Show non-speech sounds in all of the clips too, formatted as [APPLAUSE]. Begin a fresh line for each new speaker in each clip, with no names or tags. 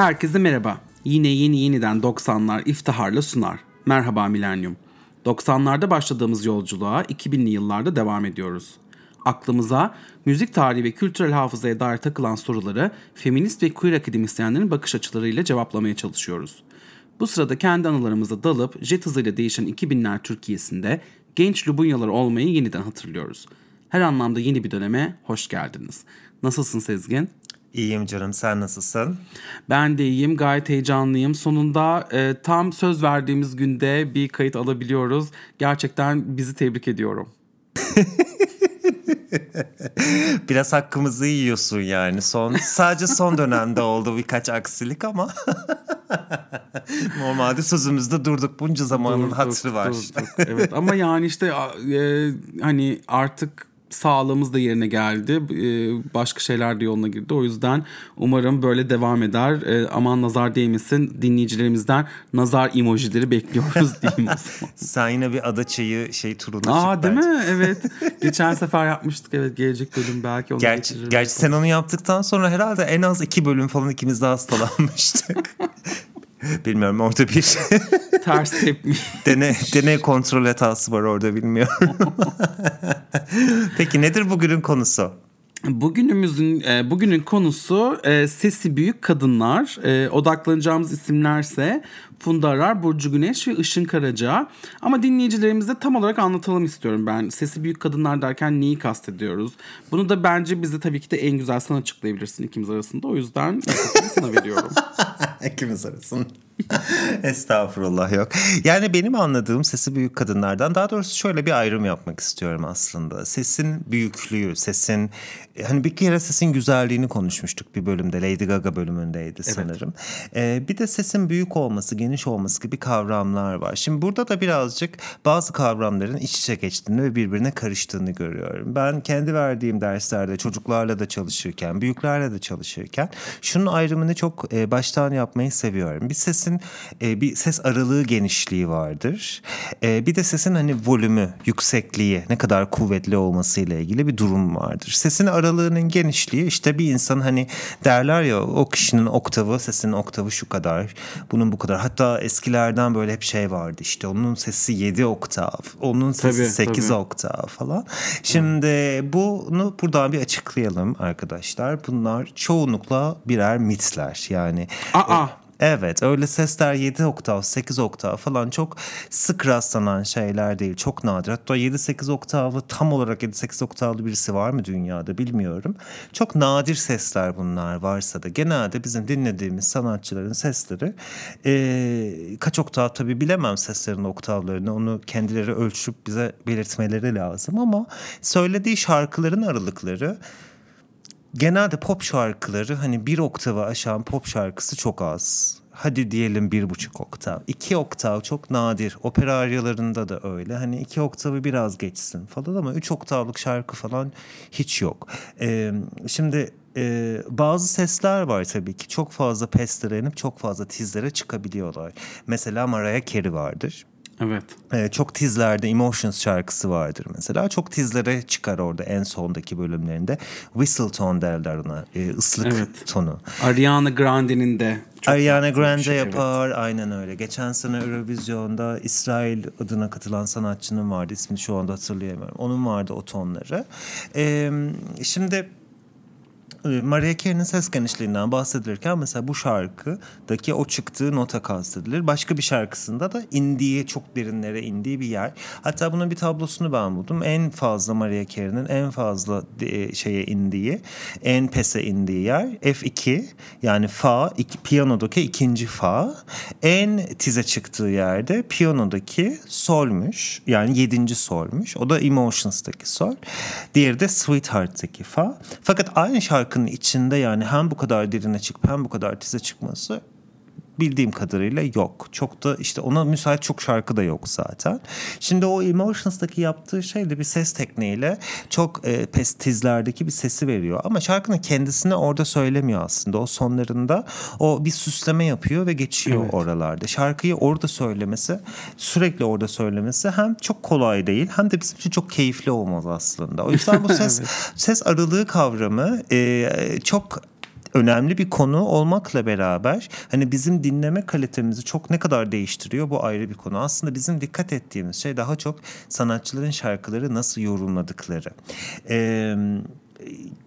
Herkese merhaba. Yine yeni yeniden 90'lar iftiharla sunar. Merhaba Milenyum. 90'larda başladığımız yolculuğa 2000'li yıllarda devam ediyoruz. Aklımıza müzik tarihi ve kültürel hafızaya dair takılan soruları feminist ve queer akademisyenlerin bakış açılarıyla cevaplamaya çalışıyoruz. Bu sırada kendi anılarımıza dalıp jet hızıyla değişen 2000'ler Türkiye'sinde genç Lubunyalar olmayı yeniden hatırlıyoruz. Her anlamda yeni bir döneme hoş geldiniz. Nasılsın Sezgin?
İyiyim canım sen nasılsın?
Ben de iyiyim gayet heyecanlıyım. Sonunda e, tam söz verdiğimiz günde bir kayıt alabiliyoruz. Gerçekten bizi tebrik ediyorum. [LAUGHS]
Biraz hakkımızı yiyorsun yani. Son sadece son dönemde oldu birkaç aksilik ama [LAUGHS] normalde sözümüzde durduk bunca zamanın durduk, hatırı var. Durduk.
Evet ama yani işte e, hani artık sağlığımız da yerine geldi. Ee, başka şeyler de yoluna girdi. O yüzden umarım böyle devam eder. Ee, aman nazar değmesin. Dinleyicilerimizden nazar emojileri bekliyoruz [LAUGHS] diyeyim
Sen yine bir ada çayı şey turuna
Aa, çık değil bence. mi? Evet. [LAUGHS] Geçen sefer yapmıştık. Evet gelecek bölüm belki onu
Gerçi, gerçi sen onu yaptıktan sonra herhalde en az iki bölüm falan ikimiz de hastalanmıştık. [LAUGHS] [LAUGHS] Bilmiyorum orada bir [LAUGHS]
ters tepki. [LAUGHS]
Dene, deney kontrol hatası var orada bilmiyorum. Peki nedir bugünün konusu?
Bugünümüzün e, bugünün konusu e, sesi büyük kadınlar. E, odaklanacağımız isimlerse Funda Arar, Burcu Güneş ve Işın Karaca. Ama dinleyicilerimize tam olarak anlatalım istiyorum ben. Sesi büyük kadınlar derken neyi kastediyoruz? Bunu da bence bize tabii ki de en güzel sen açıklayabilirsin ikimiz arasında. O yüzden [LAUGHS] sana veriyorum.
ikimiz arasında. [LAUGHS] Estağfurullah yok. Yani benim anladığım sesi büyük kadınlardan daha doğrusu şöyle bir ayrım yapmak istiyorum aslında. Sesin büyüklüğü, sesin hani bir kere sesin güzelliğini konuşmuştuk bir bölümde. Lady Gaga bölümündeydi sanırım. Evet. Ee, bir de sesin büyük olması, geniş olması gibi kavramlar var. Şimdi burada da birazcık bazı kavramların iç içe geçtiğini ve birbirine karıştığını görüyorum. Ben kendi verdiğim derslerde çocuklarla da çalışırken, büyüklerle de çalışırken şunun ayrımını çok e, baştan yapmayı seviyorum. Bir sesin sesin e, bir ses aralığı genişliği vardır. E, bir de sesin hani volümü, yüksekliği, ne kadar kuvvetli olmasıyla ilgili bir durum vardır. Sesin aralığının genişliği işte bir insan hani derler ya o kişinin oktavı, sesinin oktavı şu kadar, bunun bu kadar. Hatta eskilerden böyle hep şey vardı işte onun sesi 7 oktav, onun sesi tabii, 8 tabii. oktav falan. Şimdi bunu buradan bir açıklayalım arkadaşlar. Bunlar çoğunlukla birer mitler yani.
Aa.
E, Evet öyle sesler 7 oktav 8 oktav falan çok sık rastlanan şeyler değil. Çok nadir. Hatta 7-8 oktavlı tam olarak 7-8 oktavlı birisi var mı dünyada bilmiyorum. Çok nadir sesler bunlar varsa da. Genelde bizim dinlediğimiz sanatçıların sesleri e, kaç oktav tabii bilemem seslerin oktavlarını. Onu kendileri ölçüp bize belirtmeleri lazım ama söylediği şarkıların aralıkları genelde pop şarkıları hani bir oktava aşan pop şarkısı çok az. Hadi diyelim bir buçuk oktav. iki oktav çok nadir. Opera aryalarında da öyle. Hani iki oktavı biraz geçsin falan ama üç oktavlık şarkı falan hiç yok. Ee, şimdi e, bazı sesler var tabii ki. Çok fazla pestlere inip çok fazla tizlere çıkabiliyorlar. Mesela Mariah Carey vardır.
Evet.
Ee, çok tizlerde Emotions şarkısı vardır mesela. Çok tizlere çıkar orada en sondaki bölümlerinde. Whistle tone derler ona. Ee, ıslık evet. tonu.
Ariana Grande'nin de
çok Ariana Grande şey, yapar. Evet. Aynen öyle. Geçen sene Eurovision'da İsrail adına katılan sanatçının vardı. İsmini şu anda hatırlayamıyorum. Onun vardı o tonları. Ee, şimdi ee, Maria Carey'nin ses genişliğinden bahsedilirken mesela bu şarkıdaki o çıktığı nota kastedilir. Başka bir şarkısında da indiği çok derinlere indiği bir yer. Hatta bunun bir tablosunu ben buldum. En fazla Maria Carey'nin en fazla şeye indiği, en pese indiği yer F2 yani fa, iki, piyanodaki ikinci fa. En tize çıktığı yerde piyanodaki solmuş yani yedinci solmuş. O da Emotions'taki sol. Diğeri de Sweetheart'taki fa. Fakat aynı şarkı şarkının içinde yani hem bu kadar derine çıkıp hem bu kadar tize çıkması bildiğim kadarıyla yok. Çok da işte ona müsait çok şarkı da yok zaten. Şimdi o Emotions'daki yaptığı şey de bir ses tekniğiyle çok e, pestizlerdeki bir sesi veriyor. Ama şarkının kendisini orada söylemiyor aslında. O sonlarında o bir süsleme yapıyor ve geçiyor evet. oralarda. Şarkıyı orada söylemesi, sürekli orada söylemesi hem çok kolay değil hem de bizim için çok keyifli olmaz aslında. O yüzden bu [LAUGHS] ses evet. ses aralığı kavramı e, çok önemli bir konu olmakla beraber hani bizim dinleme kalitemizi çok ne kadar değiştiriyor bu ayrı bir konu. Aslında bizim dikkat ettiğimiz şey daha çok sanatçıların şarkıları nasıl yorumladıkları. Eee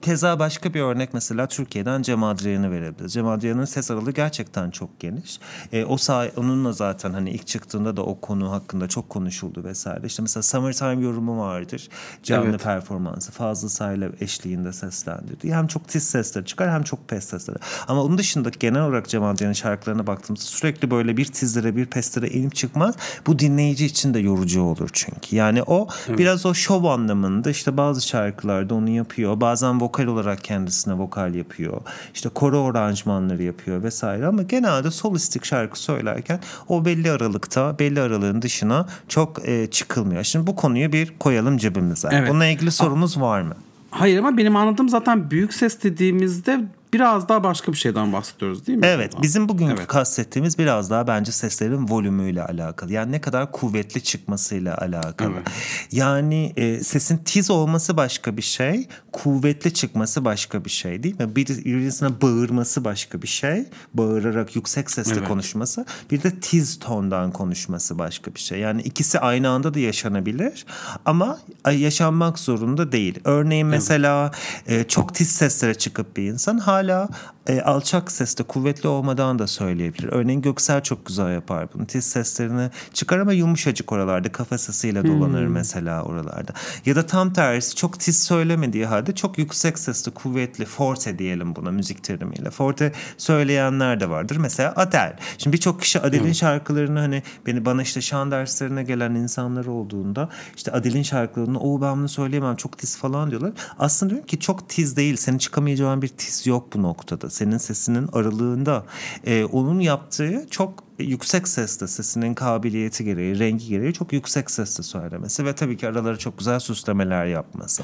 Keza başka bir örnek mesela Türkiye'den Cem Adrian'ı verebiliriz. Cem Adrian'ın ses aralığı gerçekten çok geniş. E, o say onunla zaten hani ilk çıktığında da o konu hakkında çok konuşuldu vesaire. İşte mesela Summertime yorumu vardır. Canlı evet. performansı. Fazıl Say'la eşliğinde seslendirdi. Hem çok tiz sesler çıkar hem çok pes sesleri. Ama onun dışında genel olarak Cem Adrian'ın şarkılarına baktığımızda sürekli böyle bir tizlere bir pestlere inip çıkmaz. Bu dinleyici için de yorucu olur çünkü. Yani o evet. biraz o şov anlamında işte bazı şarkılarda onu yapıyor. Bazen vokal olarak kendisine vokal yapıyor. İşte koro aranjmanları yapıyor vesaire ama genelde solistik şarkı söylerken o belli aralıkta belli aralığın dışına çok e, çıkılmıyor. Şimdi bu konuyu bir koyalım cebimize. Evet. Bununla ilgili sorumuz var mı?
Hayır ama benim anladığım zaten büyük ses dediğimizde biraz daha başka bir şeyden bahsediyoruz değil mi?
Evet bizim bugünkü evet. kastettiğimiz biraz daha bence seslerin volümüyle alakalı. Yani ne kadar kuvvetli çıkmasıyla alakalı. Evet. Yani e, sesin tiz olması başka bir şey, kuvvetli çıkması başka bir şey değil mi? Bir birisine bağırması başka bir şey. Bağırarak yüksek sesle evet. konuşması. Bir de tiz tondan konuşması başka bir şey. Yani ikisi aynı anda da yaşanabilir ama yaşanmak zorunda değil. Örneğin mesela evet. e, çok tiz seslere çıkıp bir insan hala hala e, alçak seste kuvvetli olmadan da söyleyebilir. Örneğin Göksel çok güzel yapar bunu. Tiz seslerini çıkar ama yumuşacık oralarda kafa sesiyle dolanır hmm. mesela oralarda. Ya da tam tersi çok tiz söylemediği halde çok yüksek sesli kuvvetli forte diyelim buna müzik terimiyle. Forte söyleyenler de vardır. Mesela Adele. Şimdi birçok kişi Adele'in hmm. şarkılarını hani beni bana işte şan derslerine gelen insanlar olduğunda işte Adele'in şarkılarını o ben bunu söyleyemem çok tiz falan diyorlar. Aslında diyorum ki çok tiz değil. Senin çıkamayacağın bir tiz yok bu noktada. Senin sesinin aralığında. E, onun yaptığı çok yüksek sesle sesinin kabiliyeti gereği, rengi gereği çok yüksek sesle söylemesi ve tabii ki araları çok güzel süslemeler yapması.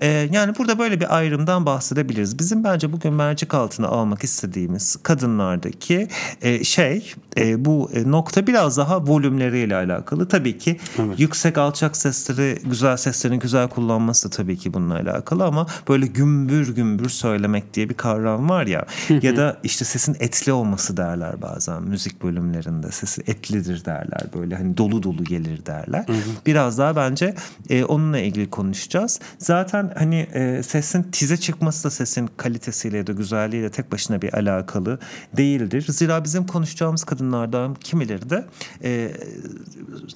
Ee, yani burada böyle bir ayrımdan bahsedebiliriz. Bizim bence bugün mercek altına almak istediğimiz kadınlardaki e, şey e, bu e, nokta biraz daha volümleriyle alakalı. Tabii ki evet. yüksek alçak sesleri, güzel seslerin güzel kullanması da tabii ki bununla alakalı ama böyle gümbür gümbür söylemek diye bir kavram var ya ya da işte sesin etli olması derler bazen müzik bölümü bölümlerinde sesi etlidir derler. Böyle hani dolu dolu gelir derler. Hı hı. Biraz daha bence e, onunla ilgili konuşacağız. Zaten hani e, sesin tize çıkması da sesin kalitesiyle ya da güzelliğiyle tek başına bir alakalı değildir. Zira bizim konuşacağımız kadınlardan kimileri de e,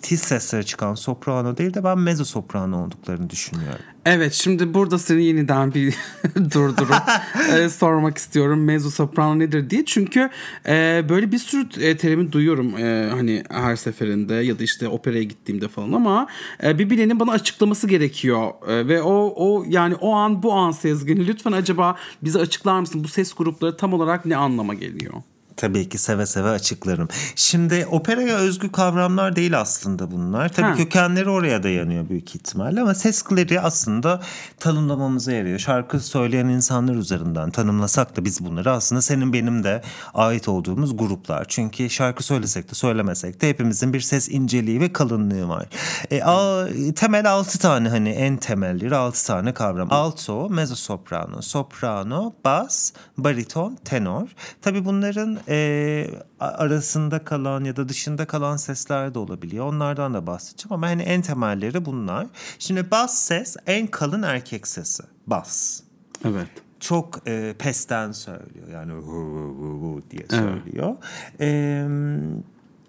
tiz seslere çıkan soprano değil de ben mezzo soprano olduklarını düşünüyorum.
Evet şimdi burada seni yeniden bir [LAUGHS] durdurup [LAUGHS] e, sormak istiyorum mezzo soprano nedir diye. Çünkü e, böyle bir sürü e, terimi duyuyorum e, hani her seferinde ya da işte operaya gittiğimde falan ama e, bir bilenin bana açıklaması gerekiyor. E, ve o o yani o an bu an Sezgin lütfen acaba bize açıklar mısın bu ses grupları tam olarak ne anlama geliyor?
Tabii ki seve seve açıklarım. Şimdi operaya özgü kavramlar değil aslında bunlar. Tabii ha. kökenleri oraya dayanıyor büyük ihtimalle ama ses kleri aslında tanımlamamıza yarıyor. Şarkı söyleyen insanlar üzerinden tanımlasak da biz bunları aslında senin benim de ait olduğumuz gruplar. Çünkü şarkı söylesek de söylemesek de hepimizin bir ses inceliği ve kalınlığı var. E, a, temel altı tane hani en temelleri altı tane kavram. Alto, mezzo soprano, soprano, bas, bariton, tenor. Tabii bunların e, arasında kalan ya da dışında kalan sesler de olabiliyor. Onlardan da bahsedeceğim ama hani en temelleri bunlar. Şimdi bas ses en kalın erkek sesi. Bas.
Evet.
Çok e, pesten söylüyor yani hu, hu, hu diye söylüyor. Evet. E,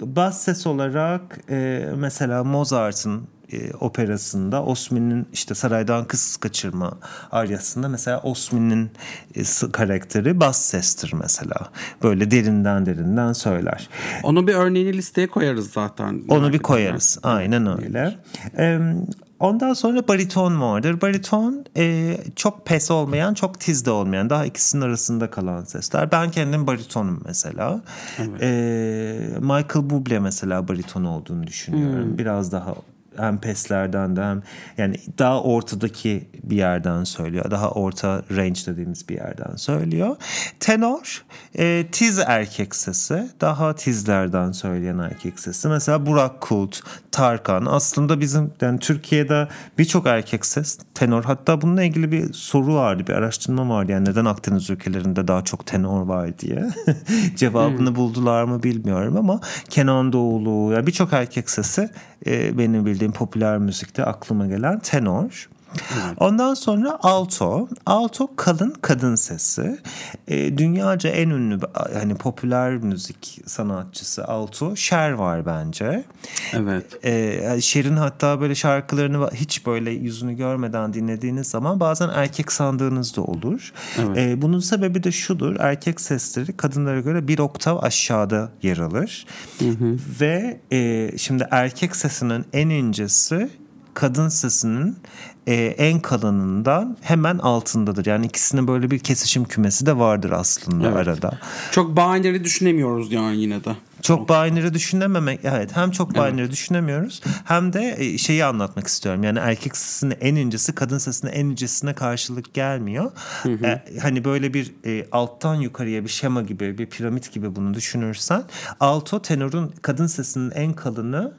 bas ses olarak e, mesela Mozart'ın e, operasında Osmin'in işte saraydan kız kaçırma aryasında mesela Osmin'in e, karakteri bas sestir mesela. Böyle derinden derinden söyler.
Onu bir örneğini listeye koyarız zaten.
Onu bir koyarız. Aynen öyle. Ondan sonra bariton vardır. Bariton e, çok pes olmayan, çok tiz de olmayan, daha ikisinin arasında kalan sesler. Ben kendim baritonum mesela. Evet. E, Michael Bublé mesela bariton olduğunu düşünüyorum. Hmm. Biraz daha hem peslerden de hem yani daha ortadaki bir yerden söylüyor. Daha orta range dediğimiz bir yerden söylüyor. Tenor e, tiz erkek sesi. Daha tizlerden söyleyen erkek sesi. Mesela Burak Kut, Tarkan aslında bizim yani Türkiye'de birçok erkek ses tenor. Hatta bununla ilgili bir soru vardı, bir araştırma vardı. Yani neden Akdeniz ülkelerinde daha çok tenor var diye. [LAUGHS] Cevabını hmm. buldular mı bilmiyorum ama Kenan Doğulu ya birçok erkek sesi e, benim bildiğim popüler müzikte aklıma gelen tenor. [LAUGHS] Ondan sonra alto. Alto kalın kadın sesi. E, dünyaca en ünlü hani popüler müzik sanatçısı alto Cher var bence.
Evet.
E, Cher'in hatta böyle şarkılarını hiç böyle yüzünü görmeden dinlediğiniz zaman bazen erkek sandığınız da olur. Evet. E, bunun sebebi de şudur. Erkek sesleri kadınlara göre bir oktav aşağıda yer alır. Hı hı. Ve e, şimdi erkek sesinin en incesi kadın sesinin e, en kalınından hemen altındadır. Yani ikisinin böyle bir kesişim kümesi de vardır aslında evet. arada.
Çok binary düşünemiyoruz yani yine de.
Çok binary düşünememek evet hem çok binary evet. düşünemiyoruz hem de e, şeyi anlatmak istiyorum. Yani erkek sesinin en incesi kadın sesinin en incesine karşılık gelmiyor. Hı hı. Ee, hani böyle bir e, alttan yukarıya bir şema gibi bir piramit gibi bunu düşünürsen alto tenorun kadın sesinin en kalını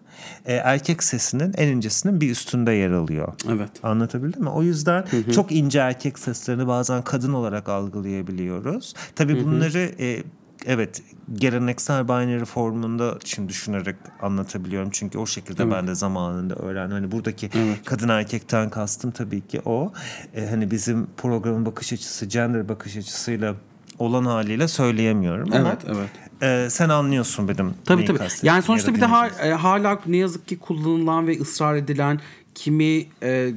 e, erkek sesinin en incesinin bir üstünde yer alıyor.
Evet.
Anlatabildim mi? O yüzden hı hı. çok ince erkek seslerini bazen kadın olarak algılayabiliyoruz. Tabii bunları e, evet geleneksel binary formunda şimdi düşünerek anlatabiliyorum. Çünkü o şekilde evet. ben de zamanında öğrendim. Hani buradaki evet. kadın erkekten kastım tabii ki o. Ee, hani bizim programın bakış açısı, gender bakış açısıyla olan haliyle söyleyemiyorum
evet, ama evet.
E, sen anlıyorsun benim.
Tabii tabii. Yani sonuçta bir de ha, e, hala ne yazık ki kullanılan ve ısrar edilen kimi e,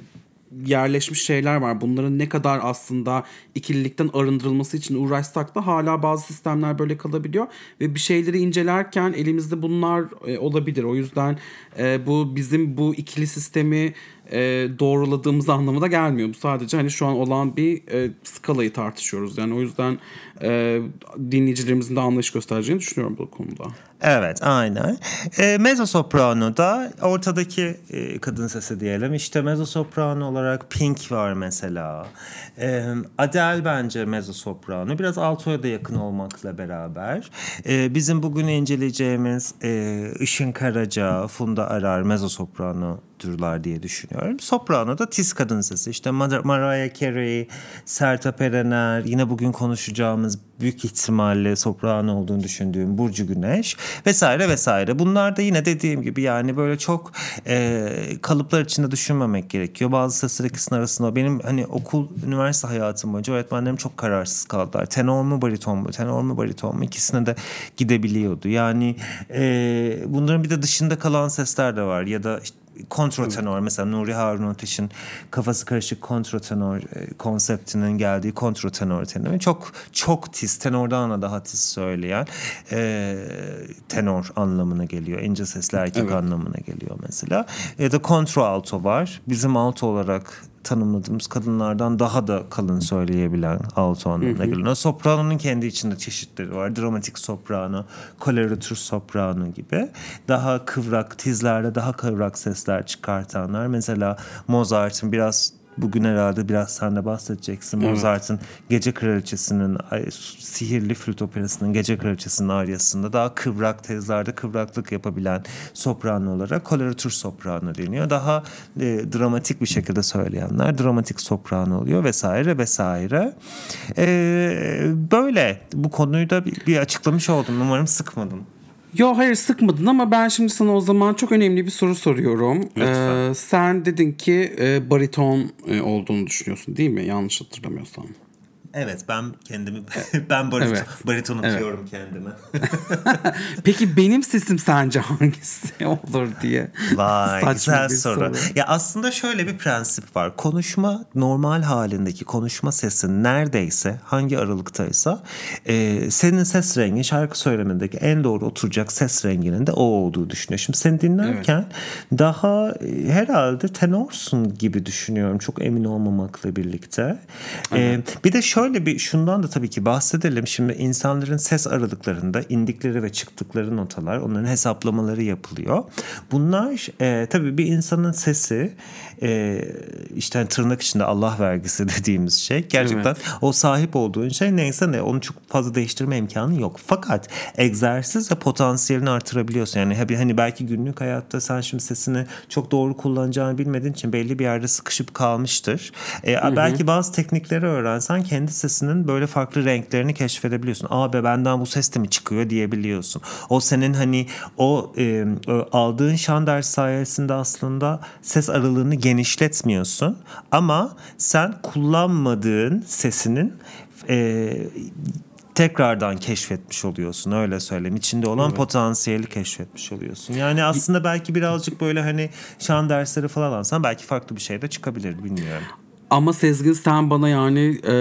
yerleşmiş şeyler var. Bunların ne kadar aslında ikililikten arındırılması için uğraşsak da hala bazı sistemler böyle kalabiliyor ve bir şeyleri incelerken elimizde bunlar e, olabilir. O yüzden e, bu bizim bu ikili sistemi e, doğruladığımız anlamına gelmiyor. Bu sadece hani şu an olan bir e, skalayı tartışıyoruz. Yani o yüzden e, dinleyicilerimizin de anlayış göstereceğini düşünüyorum bu konuda.
Evet aynen. E, mezzo soprano da ortadaki e, kadın sesi diyelim. İşte mezzo soprano olarak Pink var mesela. E, Adele bence mezzo soprano. Biraz altoya da yakın olmakla beraber. E, bizim bugün inceleyeceğimiz e, Işın Karaca, Funda Arar mezzo türler diye düşünüyorum. Soprano da tiz kadın sesi. İşte Mar Mariah Carey, Sertab Erener, yine bugün konuşacağımız büyük ihtimalle soprano olduğunu düşündüğüm Burcu Güneş vesaire vesaire. Bunlar da yine dediğim gibi yani böyle çok e, kalıplar içinde düşünmemek gerekiyor. Bazı sesler ikisinin arasında benim hani okul, üniversite hayatım boyunca öğretmenlerim çok kararsız kaldılar. Tenor mu bariton mu, tenor mu bariton mu ikisine de gidebiliyordu. Yani e, bunların bir de dışında kalan sesler de var ya da işte kontratenor mesela Nuri Harun Ateş'in kafası karışık kontratenor e, konseptinin geldiği kontratenor tenor çok çok tiz tenordan da daha tiz söyleyen e, tenor anlamına geliyor. İnce sesli erkek evet. anlamına geliyor mesela. Ya da kontraalto var. Bizim alto olarak tanımladığımız kadınlardan daha da kalın söyleyebilen alto anlamına geliyor. Soprano'nun kendi içinde çeşitleri var. Dramatik soprano, koloratür soprano gibi. Daha kıvrak, tizlerde daha kıvrak sesler çıkartanlar. Mesela Mozart'ın biraz bugün herhalde biraz sen de bahsedeceksin. Evet. Mozart'ın Gece Kraliçesi'nin sihirli flüt operasının Gece Kraliçesi'nin aryasında daha kıvrak tezlerde kıvraklık yapabilen soprano olarak koloratür soprano deniyor. Daha e, dramatik bir şekilde söyleyenler dramatik soprano oluyor vesaire vesaire. E, böyle bu konuyu da bir, bir açıklamış oldum. Umarım sıkmadım.
Yo hayır sıkmadın ama ben şimdi sana o zaman çok önemli bir soru soruyorum. Lütfen. Ee, sen dedin ki e, bariton e, olduğunu düşünüyorsun değil mi? Yanlış hatırlamıyorsam.
Evet ben kendimi [LAUGHS] ben bariton, evet. bariton atıyorum evet. kendime. [LAUGHS]
Peki benim sesim sence hangisi [LAUGHS] olur diye.
Vay Saçma güzel soru. soru. Ya aslında şöyle bir prensip var. Konuşma normal halindeki konuşma sesin neredeyse hangi aralıktaysa e, senin ses rengi şarkı söylemedeki en doğru oturacak ses renginin de o olduğu düşünüyor. Şimdi seni dinlerken evet. daha e, herhalde tenorsun gibi düşünüyorum. Çok emin olmamakla birlikte. E, bir de şöyle şöyle bir şundan da tabii ki bahsedelim. Şimdi insanların ses aralıklarında indikleri ve çıktıkları notalar onların hesaplamaları yapılıyor. Bunlar e, tabii bir insanın sesi e, işte hani tırnak içinde Allah vergisi [LAUGHS] dediğimiz şey. Gerçekten evet. o sahip olduğun şey neyse ne onu çok fazla değiştirme imkanı yok. Fakat egzersiz ve potansiyelini artırabiliyorsun. Yani hani belki günlük hayatta sen şimdi sesini çok doğru kullanacağını bilmediğin için belli bir yerde sıkışıp kalmıştır. E, hı hı. Belki bazı teknikleri öğrensen kendi sesinin böyle farklı renklerini keşfedebiliyorsun. Aa be benden bu ses de mi çıkıyor diyebiliyorsun. O senin hani o e, aldığın şan ders sayesinde aslında ses aralığını genişletmiyorsun. Ama sen kullanmadığın sesinin e, tekrardan keşfetmiş oluyorsun öyle söyleyeyim. İçinde olan evet. potansiyeli keşfetmiş oluyorsun. Yani aslında belki birazcık böyle hani şan dersleri falan alsan belki farklı bir şey de çıkabilir bilmiyorum.
Ama Sezgin sen bana yani e,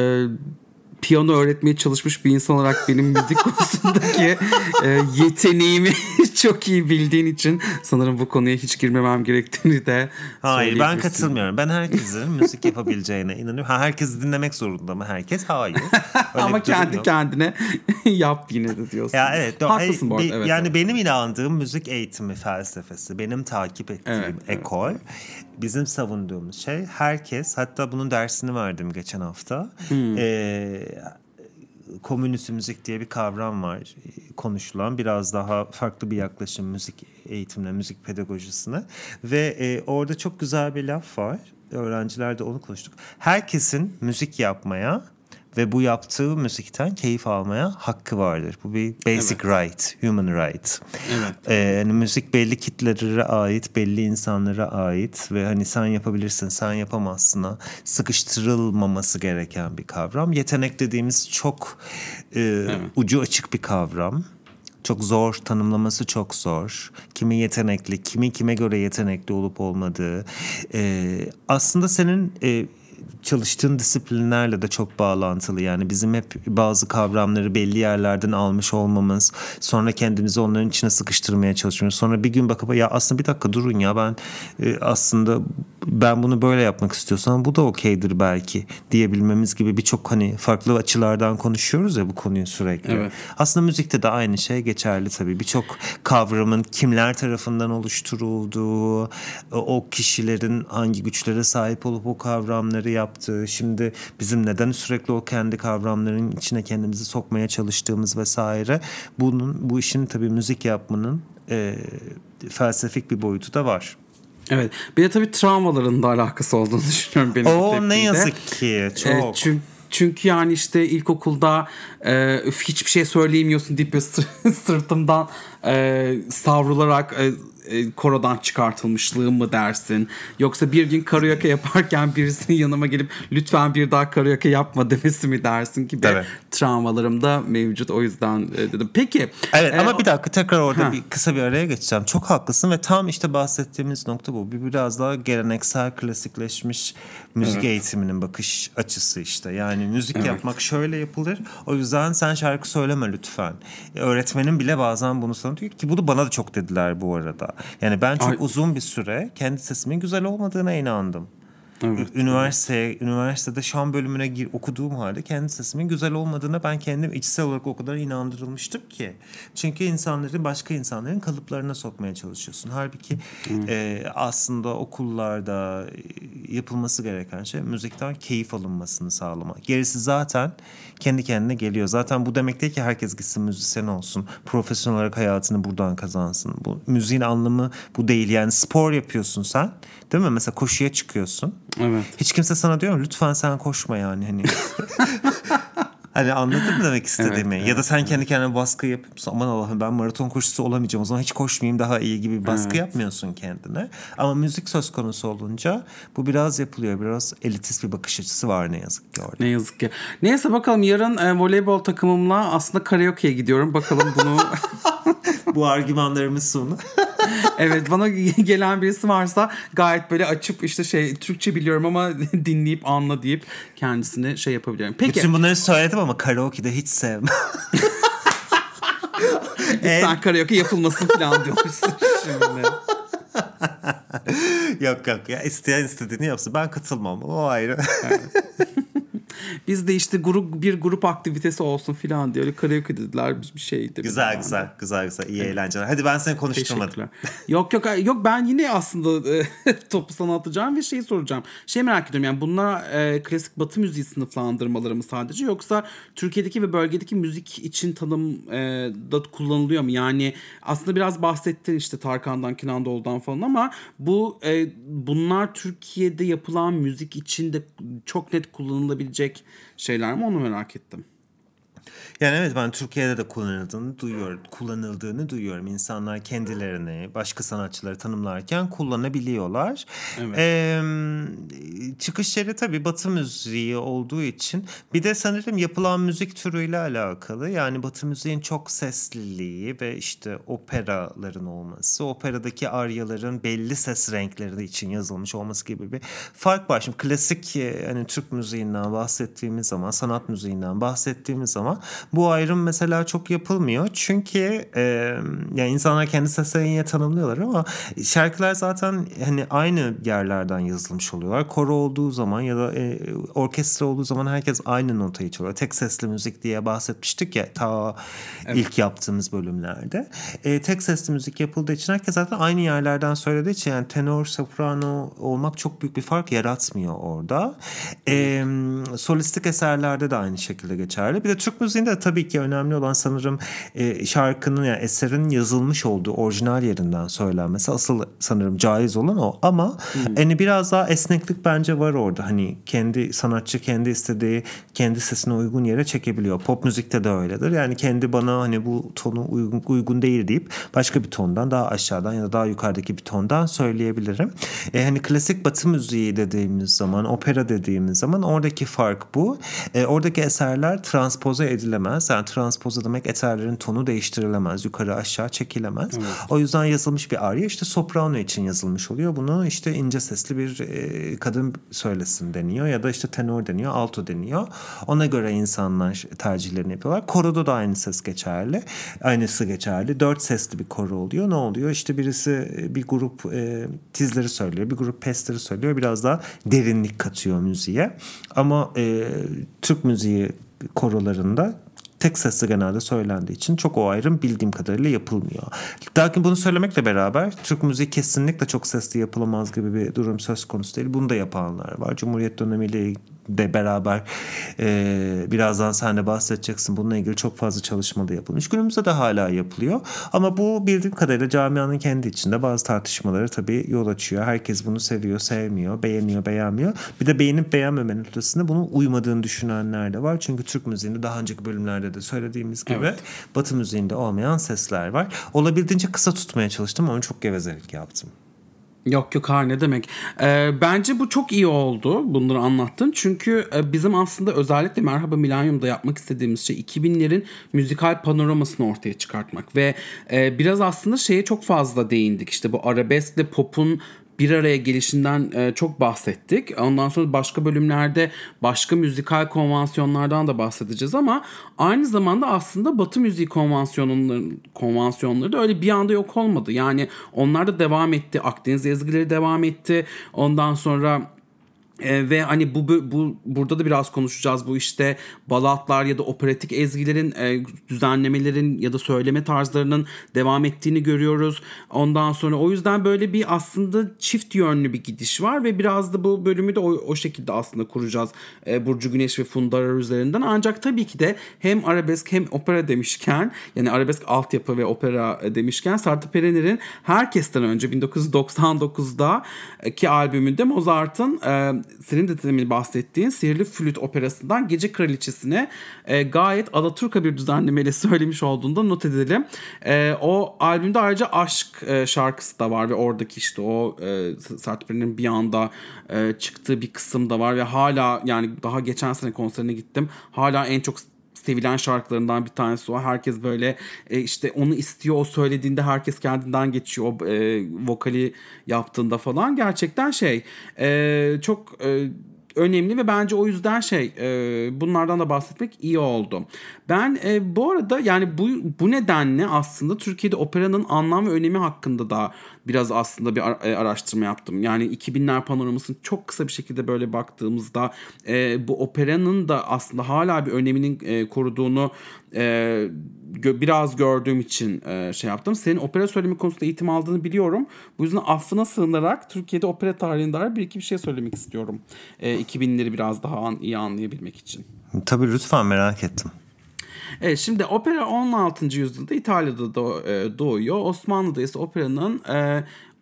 piyano öğretmeye çalışmış bir insan olarak benim müzik [LAUGHS] konusundaki e, yeteneğimi [LAUGHS] çok iyi bildiğin için sanırım bu konuya hiç girmemem gerektiğini de
Hayır ben katılmıyorum. Ben herkesin müzik yapabileceğine inanıyorum. Ha, herkesi dinlemek zorunda mı herkes? Hayır. [LAUGHS]
Ama kendi yok. kendine yap yine de diyorsun.
Ya evet. Haklısın bu arada. Evet, yani evet. benim inandığım müzik eğitimi felsefesi, benim takip ettiğim evet, ekol evet bizim savunduğumuz şey herkes hatta bunun dersini verdim geçen hafta. Hmm. E, komünist müzik diye bir kavram var konuşulan biraz daha farklı bir yaklaşım müzik eğitimine, müzik pedagojisine ve e, orada çok güzel bir laf var. Öğrenciler de onu konuştuk. Herkesin müzik yapmaya ve bu yaptığı müzikten keyif almaya hakkı vardır. Bu bir basic evet. right, human right. Evet. Ee, yani müzik belli kitlelere ait, belli insanlara ait ve hani sen yapabilirsin, sen yapamazsın sıkıştırılmaması gereken bir kavram. Yetenek dediğimiz çok e, evet. ucu açık bir kavram. Çok zor, tanımlaması çok zor. Kimi yetenekli, kimi kime göre yetenekli olup olmadığı. Ee, aslında senin e, çalıştığın disiplinlerle de çok bağlantılı. Yani bizim hep bazı kavramları belli yerlerden almış olmamız, sonra kendimizi onların içine sıkıştırmaya çalışıyoruz. Sonra bir gün bakıp ya aslında bir dakika durun ya ben e, aslında ben bunu böyle yapmak istiyorsam bu da okeydir belki diyebilmemiz gibi birçok hani farklı açılardan konuşuyoruz ya bu konuyu sürekli. Evet. Aslında müzikte de aynı şey geçerli tabii. Birçok kavramın kimler tarafından oluşturulduğu, o kişilerin hangi güçlere sahip olup o kavramları yaptığı, şimdi bizim neden sürekli o kendi kavramların içine kendimizi sokmaya çalıştığımız vesaire. Bunun bu işin tabii müzik yapmanın e, felsefik bir boyutu da var.
Evet. Bir de tabii travmaların da alakası olduğunu [LAUGHS] düşünüyorum benim.
Oo ne yazık ki çok. E,
çünkü çünkü yani işte ilkokulda e, hiçbir şey söyleyemiyorsun deyip [LAUGHS] sırtımdan e, savrularak e, e, korodan çıkartılmışlığı mı dersin? Yoksa bir gün karaoke yaparken birisinin yanıma gelip lütfen bir daha karaoke yapma demesi mi dersin gibi evet. travmalarım da mevcut. O yüzden e, dedim. Peki.
Evet e, ama bir dakika tekrar orada ha. bir kısa bir araya geçeceğim. Çok haklısın ve tam işte bahsettiğimiz nokta bu. Bir biraz daha geleneksel klasikleşmiş müzik evet. eğitiminin bakış açısı işte. Yani müzik evet. yapmak şöyle yapılır. O yüzden sen şarkı söyleme lütfen. Öğretmenim bile bazen bunu sana diyor ki bunu bana da çok dediler bu arada. Yani ben çok Ay. uzun bir süre kendi sesimin güzel olmadığına inandım. Evet. Üniversite, üniversitede şan bölümüne gir, okuduğum halde kendi sesimin güzel olmadığına ben kendim içsel olarak o kadar inandırılmıştım ki. Çünkü insanları başka insanların kalıplarına sokmaya çalışıyorsun. Halbuki e, aslında okullarda e, yapılması gereken şey müzikten keyif alınmasını sağlamak. Gerisi zaten kendi kendine geliyor. Zaten bu demek değil ki herkes gitsin müzisyen olsun. Profesyonel olarak hayatını buradan kazansın. Bu müziğin anlamı bu değil. Yani spor yapıyorsun sen. Değil mi? Mesela koşuya çıkıyorsun. Evet. Hiç kimse sana diyor mu lütfen sen koşma yani hani. [LAUGHS] Hani anladın mı demek [LAUGHS] istediğimi? Evet, ya da sen kendi kendine baskı yapıyorsun. Aman Allah'ım ben maraton koşusu olamayacağım. O zaman hiç koşmayayım daha iyi gibi bir baskı evet. yapmıyorsun kendine. Ama müzik söz konusu olunca bu biraz yapılıyor. Biraz elitist bir bakış açısı var ne yazık ki orada.
Ne yazık ki. Neyse bakalım yarın e, voleybol takımımla aslında karaoke'ye gidiyorum. Bakalım bunu... [LAUGHS]
bu argümanlarımız sonu. [LAUGHS]
evet bana gelen birisi varsa gayet böyle açıp işte şey Türkçe biliyorum ama dinleyip anla deyip kendisine şey yapabiliyorum.
Peki. Bütün bunları söyledim ama karaoke'de hiç sevmem. [LAUGHS]
Lütfen karaoke yapılmasın falan diyormuşsun şimdi. [LAUGHS]
yok yok ya isteyen istediğini yapsın. Ben katılmam. O ayrı.
Biz de işte grup bir grup aktivitesi olsun filan diye öyle karaoke dediler bir şeydi.
Güzel güzel güzel güzel iyi eğlenceler. Hadi ben seni konuşturmadım.
yok yok yok ben yine aslında e, [LAUGHS] topu sana atacağım ve şeyi soracağım. Şey merak ediyorum yani bunlar e, klasik batı müziği sınıflandırmaları mı sadece yoksa Türkiye'deki ve bölgedeki müzik için tanım e, da kullanılıyor mu? Yani aslında biraz bahsettin işte Tarkan'dan, Kenan Doğulu'dan falan ama bu e, bunlar Türkiye'de yapılan müzik için de çok net kullanılabilecek şeyler mi onu merak ettim.
Yani evet ben Türkiye'de de kullanıldığını duyuyorum. Kullanıldığını duyuyorum. İnsanlar kendilerini başka sanatçıları tanımlarken kullanabiliyorlar. Evet. Ee, çıkış yeri tabii Batı müziği olduğu için bir de sanırım yapılan müzik türüyle alakalı. Yani Batı müziğin çok sesliliği ve işte operaların olması, operadaki aryaların belli ses renkleri için yazılmış olması gibi bir fark var. Şimdi klasik hani Türk müziğinden bahsettiğimiz zaman, sanat müziğinden bahsettiğimiz zaman bu ayrım mesela çok yapılmıyor. Çünkü e, yani insanlar kendi seslerini tanımlıyorlar ama şarkılar zaten hani aynı yerlerden yazılmış oluyorlar. Koro olduğu zaman ya da e, orkestra olduğu zaman herkes aynı notayı çalıyor. Tek sesli müzik diye bahsetmiştik ya ta evet. ilk yaptığımız bölümlerde. E, tek sesli müzik yapıldığı için herkes zaten aynı yerlerden söylediği için yani tenor, soprano olmak çok büyük bir fark yaratmıyor orada. E, solistik eserlerde de aynı şekilde geçerli. Bir de Türk müziğinde tabii ki önemli olan sanırım e, şarkının yani eserin yazılmış olduğu orijinal yerinden söylenmesi asıl sanırım caiz olan o ama hmm. hani biraz daha esneklik bence var orada. Hani kendi sanatçı kendi istediği kendi sesine uygun yere çekebiliyor. Pop müzikte de öyledir. Yani kendi bana hani bu tonu uygun, uygun değil deyip başka bir tondan daha aşağıdan ya da daha yukarıdaki bir tondan söyleyebilirim. E, hani klasik batı müziği dediğimiz zaman, opera dediğimiz zaman oradaki fark bu. E, oradaki eserler transpoze edilemez edilemez. Yani transpoza demek eterlerin tonu değiştirilemez. Yukarı aşağı çekilemez. Evet. O yüzden yazılmış bir arya işte soprano için yazılmış oluyor. Bunu işte ince sesli bir e, kadın söylesin deniyor ya da işte tenor deniyor, alto deniyor. Ona göre insanlar tercihlerini yapıyorlar. Koroda da aynı ses geçerli. Aynısı geçerli. Dört sesli bir koro oluyor. Ne oluyor? İşte birisi e, bir grup e, tizleri söylüyor. Bir grup pestleri söylüyor. Biraz daha derinlik katıyor müziğe. Ama e, Türk müziği korolarında tek sesli genelde söylendiği için çok o ayrım bildiğim kadarıyla yapılmıyor. Lakin bunu söylemekle beraber Türk müziği kesinlikle çok sesli yapılamaz gibi bir durum söz konusu değil. Bunu da yapanlar var. Cumhuriyet dönemiyle de beraber e, birazdan sen de bahsedeceksin. Bununla ilgili çok fazla çalışma da yapılmış. Günümüzde de hala yapılıyor. Ama bu bildiğim kadarıyla camianın kendi içinde bazı tartışmaları tabii yol açıyor. Herkes bunu seviyor, sevmiyor, beğeniyor, beğenmiyor. Bir de beğenip beğenmemenin ötesinde bunun uymadığını düşünenler de var. Çünkü Türk müziğinde daha önceki bölümlerde de söylediğimiz gibi evet. Batı müziğinde olmayan sesler var. Olabildiğince kısa tutmaya çalıştım ama çok gevezelik yaptım.
Yok yok hayır ne demek. Ee, bence bu çok iyi oldu bunları anlattın. Çünkü e, bizim aslında özellikle Merhaba Milanyum'da yapmak istediğimiz şey 2000'lerin müzikal panoramasını ortaya çıkartmak. Ve e, biraz aslında şeye çok fazla değindik. İşte bu arabeskle pop'un bir araya gelişinden e, çok bahsettik. Ondan sonra başka bölümlerde başka müzikal konvansiyonlardan da bahsedeceğiz ama aynı zamanda aslında Batı müziği konvansiyonları, konvansiyonları da öyle bir anda yok olmadı. Yani onlar da devam etti. Akdeniz ezgileri devam etti. Ondan sonra e, ve hani bu, bu burada da biraz konuşacağız bu işte balatlar ya da operatik ezgilerin e, düzenlemelerin ya da söyleme tarzlarının devam ettiğini görüyoruz. Ondan sonra o yüzden böyle bir aslında çift yönlü bir gidiş var ve biraz da bu bölümü de o, o şekilde aslında kuracağız e, Burcu Güneş ve Funda Arar üzerinden. Ancak tabii ki de hem arabesk hem opera demişken yani arabesk altyapı ve opera demişken Sertab Erener'in herkesten önce 1999'da ki albümünde Mozart'ın e, senin de demin bahsettiğin Sihirli Flüt operasından Gece Kraliçesi'ne e, gayet Alaturka bir düzenlemeyle [LAUGHS] söylemiş olduğunda not edelim. E, o albümde ayrıca Aşk e, şarkısı da var ve oradaki işte o e, Sertab bir anda e, çıktığı bir kısım da var ve hala yani daha geçen sene konserine gittim. Hala en çok sevilen şarkılarından bir tanesi o. Herkes böyle e, işte onu istiyor. O söylediğinde herkes kendinden geçiyor. O e, vokali yaptığında falan. Gerçekten şey e, çok e, önemli ve bence o yüzden şey e, bunlardan da bahsetmek iyi oldu. Ben e, bu arada yani bu bu nedenle aslında Türkiye'de operanın anlam ve önemi hakkında da biraz aslında bir e, araştırma yaptım. Yani 2000'ler panoramasını çok kısa bir şekilde böyle baktığımızda e, bu operanın da aslında hala bir öneminin e, koruduğunu e, gö- biraz gördüğüm için e, şey yaptım. Senin opera söyleme konusunda eğitim aldığını biliyorum. Bu yüzden affına sığınarak Türkiye'de opera tarihine dair bir iki bir şey söylemek istiyorum. E, 2000'leri biraz daha an, iyi anlayabilmek için.
Tabii lütfen merak ettim.
Evet şimdi opera 16. yüzyılda İtalya'da doğuyor. Osmanlı'da ise operanın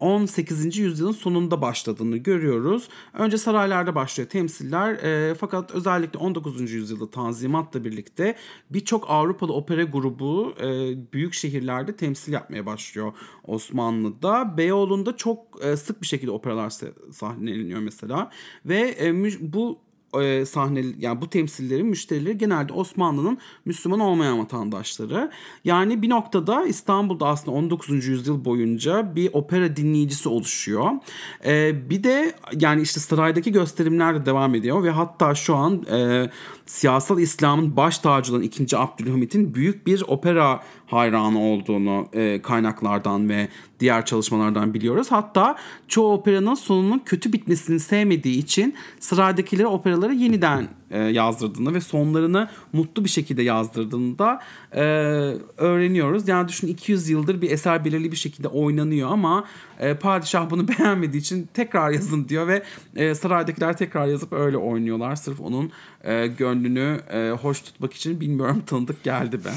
18. yüzyılın sonunda başladığını görüyoruz. Önce saraylarda başlıyor temsiller e, fakat özellikle 19. yüzyılda Tanzimat'la birlikte birçok Avrupalı opera grubu e, büyük şehirlerde temsil yapmaya başlıyor Osmanlı'da. Beyoğlu'nda çok e, sık bir şekilde operalar sahneleniyor mesela ve e, bu e, sahne yani bu temsillerin müşterileri genelde Osmanlı'nın Müslüman olmayan vatandaşları. Yani bir noktada İstanbul'da aslında 19. yüzyıl boyunca bir opera dinleyicisi oluşuyor. E, bir de yani işte saraydaki gösterimler de devam ediyor ve hatta şu an e, siyasal İslam'ın baş tacı olan 2. Abdülhamit'in büyük bir opera hayranı olduğunu e, kaynaklardan ve diğer çalışmalardan biliyoruz. Hatta çoğu operanın sonunun kötü bitmesini sevmediği için sıradakileri operaları yeniden e, yazdırdığını ve sonlarını mutlu bir şekilde yazdırdığını da e, öğreniyoruz. Yani düşün 200 yıldır bir eser belirli bir şekilde oynanıyor ama e, padişah bunu [LAUGHS] beğenmediği için tekrar yazın diyor ve e, saraydakiler tekrar yazıp öyle oynuyorlar. Sırf onun e, gönlünü e, hoş tutmak için bilmiyorum [LAUGHS] tanıdık geldi ben.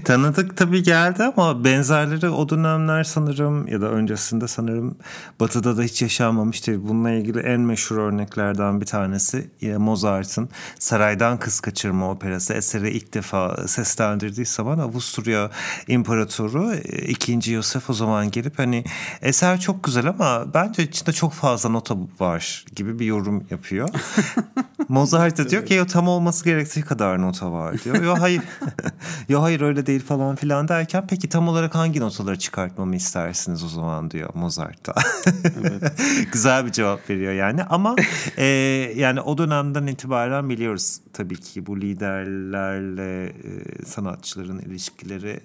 [LAUGHS]
tanıdık tabii geldi ama benzerleri o dönemler sanırım ya da öncesinde sanırım Batı'da da hiç yaşanmamıştır. Bununla ilgili en meşhur örneklerden bir tanesi Mozart'ın Saraydan Kız Kaçırma operası eseri ilk defa seslendirdiği zaman Avusturya İmparatoru 2. Yosef o zaman gelip hani eser çok güzel ama bence içinde çok fazla nota var gibi bir yorum yapıyor. [LAUGHS] Mozart da diyor ki ya tam olması gerektiği kadar nota var diyor. Yo hayır. [LAUGHS] Yo hayır öyle değil falan filan derken peki tam olarak hangi notaları çıkartmamı istersiniz o zaman diyor Mozart da. evet. [LAUGHS] Güzel bir cevap veriyor yani ama e, yani o dönemden itibaren biliyoruz tabii ki bu liderlerle e, sanatçıların ilişkileri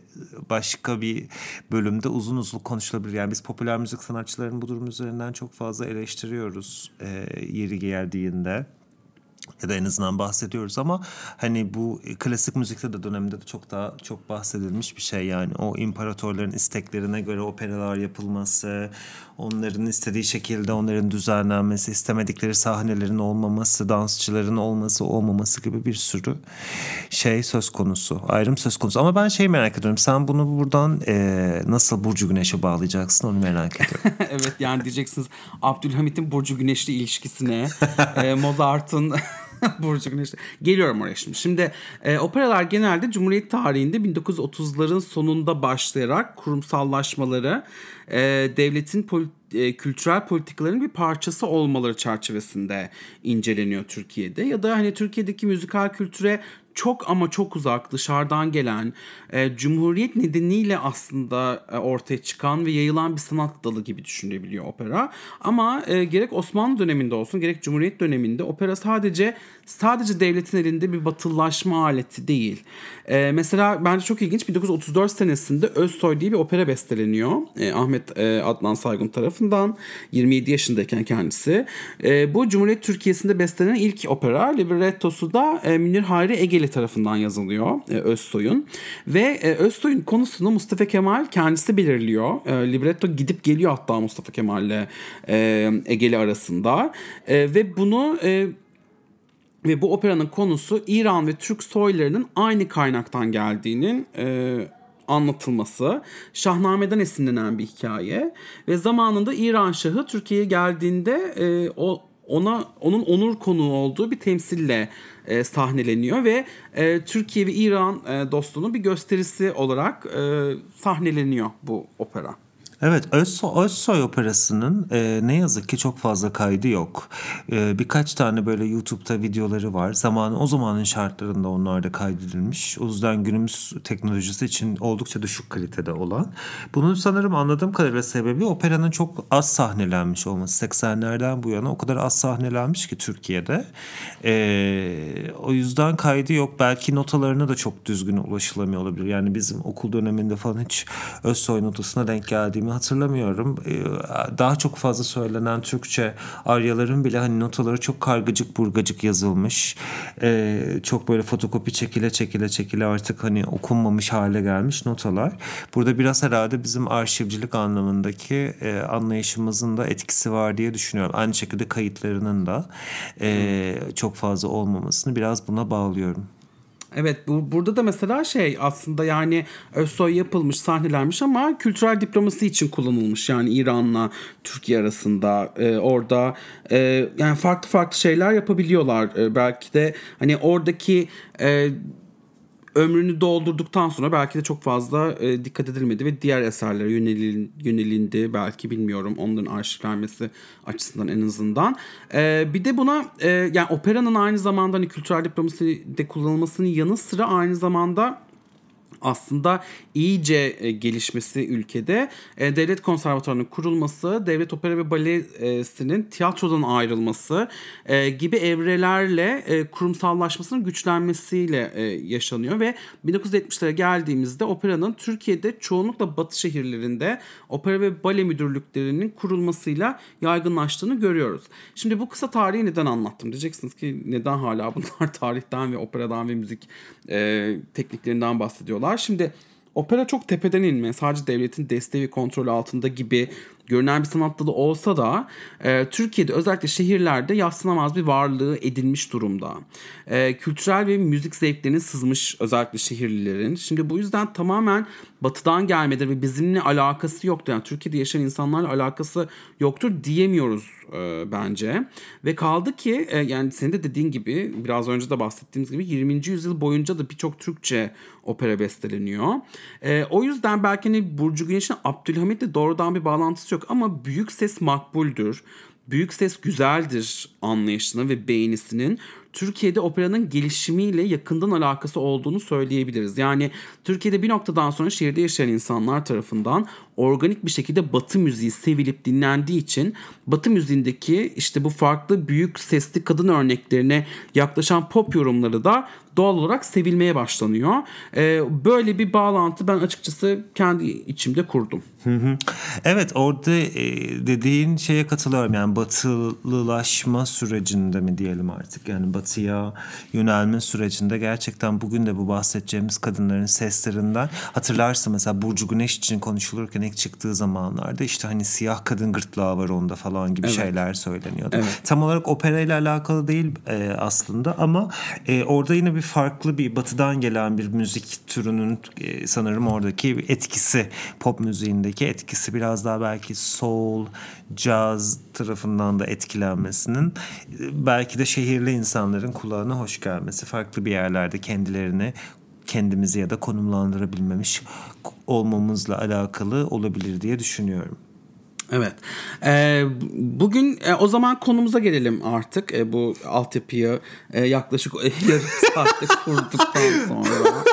başka bir bölümde uzun uzun konuşulabilir. Yani biz popüler müzik sanatçılarının bu durum üzerinden çok fazla eleştiriyoruz e, yeri geldiğinde ya da en azından bahsediyoruz ama hani bu klasik müzikte de döneminde de çok daha çok bahsedilmiş bir şey yani o imparatorların isteklerine göre operalar yapılması, onların istediği şekilde onların düzenlenmesi, istemedikleri sahnelerin olmaması, dansçıların olması, olmaması gibi bir sürü şey söz konusu, ayrım söz konusu. Ama ben şey merak ediyorum. Sen bunu buradan e, nasıl Burcu Güneş'e bağlayacaksın onu merak ediyorum. [LAUGHS]
evet yani diyeceksiniz Abdülhamit'in Burcu Güneş'le ilişkisine, e, [LAUGHS] Mozart'ın [LAUGHS] Burcu Güneş'te. Geliyorum oraya şimdi. Şimdi e, operalar genelde Cumhuriyet tarihinde 1930'ların sonunda başlayarak kurumsallaşmaları, e, devletin polit e, kültürel politikaların bir parçası olmaları çerçevesinde inceleniyor Türkiye'de. Ya da hani Türkiye'deki müzikal kültüre çok ama çok uzak dışarıdan gelen e, Cumhuriyet nedeniyle aslında e, ortaya çıkan ve yayılan bir sanat dalı gibi düşünülebiliyor opera. Ama e, gerek Osmanlı döneminde olsun gerek Cumhuriyet döneminde opera sadece sadece devletin elinde bir batıllaşma aleti değil. E, mesela bence çok ilginç 1934 senesinde Özsoy diye bir opera besteleniyor. E, Ahmet e, Adnan Saygun tarafından 27 yaşındayken kendisi. E, bu Cumhuriyet Türkiye'sinde bestelenen ilk opera. Librettosu da e, Münir Hayri Egeli tarafından yazılıyor e, Özsoy'un. Ve e, Özsoy'un konusunu Mustafa Kemal kendisi belirliyor. E, libretto gidip geliyor hatta Mustafa Kemal'le e, Egeli arasında. E, ve bunu... E, ve bu operanın konusu İran ve Türk soylarının aynı kaynaktan geldiğinin e, anlatılması. Şahname'den esinlenen bir hikaye ve zamanında İran Şahı Türkiye'ye geldiğinde e, o ona onun onur konuğu olduğu bir temsille e, sahneleniyor ve e, Türkiye ve İran e, dostluğunun bir gösterisi olarak e, sahneleniyor bu opera.
Evet Özsoy, Özsoy Operası'nın e, ne yazık ki çok fazla kaydı yok. E, birkaç tane böyle YouTube'da videoları var. Zamanı o zamanın şartlarında onlar da kaydedilmiş. O yüzden günümüz teknolojisi için oldukça düşük kalitede olan. Bunun sanırım anladığım kadarıyla sebebi operanın çok az sahnelenmiş olması. 80'lerden bu yana o kadar az sahnelenmiş ki Türkiye'de. E, o yüzden kaydı yok. Belki notalarına da çok düzgün ulaşılamıyor olabilir. Yani bizim okul döneminde falan hiç Özsoy notasına denk geldiğim hatırlamıyorum. Ee, daha çok fazla söylenen Türkçe aryaların bile hani notaları çok kargıcık burgacık yazılmış. Ee, çok böyle fotokopi çekile çekile çekile artık hani okunmamış hale gelmiş notalar. Burada biraz herhalde bizim arşivcilik anlamındaki e, anlayışımızın da etkisi var diye düşünüyorum. Aynı şekilde kayıtlarının da e, çok fazla olmamasını biraz buna bağlıyorum.
Evet bu burada da mesela şey aslında yani Özsoy yapılmış sahnelermiş ama kültürel diplomasi için kullanılmış yani İran'la Türkiye arasında. E, orada e, yani farklı farklı şeyler yapabiliyorlar. E, belki de hani oradaki e, ömrünü doldurduktan sonra belki de çok fazla e, dikkat edilmedi ve diğer eserlere yönelin, yönelindi belki bilmiyorum onların arşivlenmesi açısından en azından. E, bir de buna e, yani operanın aynı zamanda hani kültürel diplomaside kullanılmasının yanı sıra aynı zamanda aslında iyice e, gelişmesi ülkede e, devlet konservatuarının kurulması, devlet opera ve balesinin tiyatrodan ayrılması e, gibi evrelerle kurumsallaşmasının güçlenmesiyle yaşanıyor ve 1970'lere geldiğimizde operanın Türkiye'de çoğunlukla batı şehirlerinde opera ve bale müdürlüklerinin kurulmasıyla yaygınlaştığını görüyoruz. Şimdi bu kısa tarihi neden anlattım? Diyeceksiniz ki neden hala bunlar [LAUGHS] tarihten ve operadan ve müzik tekniklerinden bahsediyorlar? Şimdi opera çok tepeden inme, sadece devletin desteği ve kontrolü altında gibi görünen bir sanat dalı olsa da e, Türkiye'de özellikle şehirlerde yatsınamaz bir varlığı edinmiş durumda. E, kültürel ve müzik zevklerinin sızmış özellikle şehirlilerin. Şimdi bu yüzden tamamen batıdan gelmedir ve bizimle alakası yoktur. Yani Türkiye'de yaşayan insanlarla alakası yoktur diyemiyoruz e, bence. Ve kaldı ki e, yani senin de dediğin gibi biraz önce de bahsettiğimiz gibi 20. yüzyıl boyunca da birçok Türkçe opera besteleniyor. E, o yüzden belki hani Burcu Güneş'in Abdülhamit'le doğrudan bir bağlantısı yok ama büyük ses makbuldür. Büyük ses güzeldir anlayışına ve beğenisinin Türkiye'de operanın gelişimiyle yakından alakası olduğunu söyleyebiliriz. Yani Türkiye'de bir noktadan sonra şehirde yaşayan insanlar tarafından organik bir şekilde Batı müziği sevilip dinlendiği için Batı müziğindeki işte bu farklı büyük sesli kadın örneklerine yaklaşan pop yorumları da doğal olarak sevilmeye başlanıyor. Ee, böyle bir bağlantı ben açıkçası kendi içimde kurdum.
Evet orada e, dediğin şeye katılıyorum yani batılılaşma sürecinde mi diyelim artık yani batıya yönelme sürecinde gerçekten bugün de bu bahsedeceğimiz kadınların seslerinden hatırlarsın mesela Burcu Güneş için konuşulurken ilk çıktığı zamanlarda işte hani siyah kadın gırtlağı var onda falan gibi evet. şeyler söyleniyordu. Evet. Tam olarak opera ile alakalı değil e, aslında ama e, orada yine bir farklı bir batıdan gelen bir müzik türünün e, sanırım oradaki etkisi pop müziğindeki etkisi biraz daha belki soul, jazz tarafından da etkilenmesinin e, belki de şehirli insanların kulağına hoş gelmesi farklı bir yerlerde kendilerini kendimizi ya da konumlandırabilmemiş olmamızla alakalı olabilir diye düşünüyorum.
Evet. Ee, bugün e, o zaman konumuza gelelim artık. E, bu altyapıyı e, yaklaşık [LAUGHS] yarım saatte kurduktan sonra.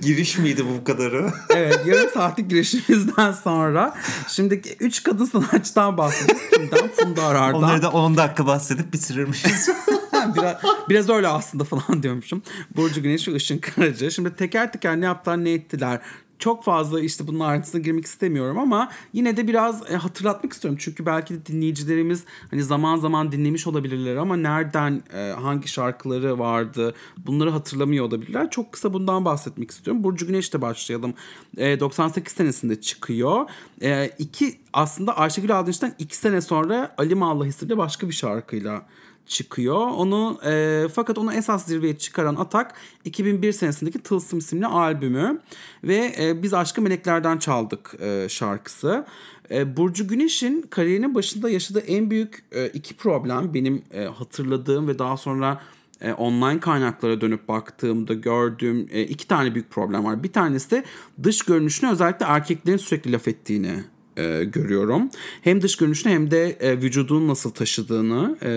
Giriş miydi bu kadarı?
evet yarım saatlik girişimizden sonra. Şimdi üç kadın sanatçıdan bahsediyoruz. Kimden? Funda Arar'dan.
Onları da 10 dakika bahsedip bitirirmişiz. [LAUGHS] [LAUGHS]
biraz, biraz öyle aslında falan [LAUGHS] diyormuşum. Burcu Güneş ve Işın Karaca. Şimdi teker teker ne yaptılar ne ettiler çok fazla işte bunun ayrıntısına girmek istemiyorum ama yine de biraz e, hatırlatmak istiyorum. Çünkü belki de dinleyicilerimiz hani zaman zaman dinlemiş olabilirler ama nereden e, hangi şarkıları vardı bunları hatırlamıyor olabilirler. Çok kısa bundan bahsetmek istiyorum. Burcu Güneş'te başlayalım. E, 98 senesinde çıkıyor. E, iki aslında Ayşegül Aldınç'tan iki sene sonra Ali Mallah ile başka bir şarkıyla çıkıyor. Onu e, fakat onu esas zirveye çıkaran Atak 2001 senesindeki Tılsım isimli albümü ve e, biz Aşkı Meleklerden çaldık e, şarkısı. E, Burcu Güneş'in kariyerinin başında yaşadığı en büyük e, iki problem benim e, hatırladığım ve daha sonra e, online kaynaklara dönüp baktığımda gördüğüm e, iki tane büyük problem var. Bir tanesi de dış görünüşüne özellikle erkeklerin sürekli laf ettiğini e, görüyorum. Hem dış görünüşünü hem de e, vücudunu nasıl taşıdığını e,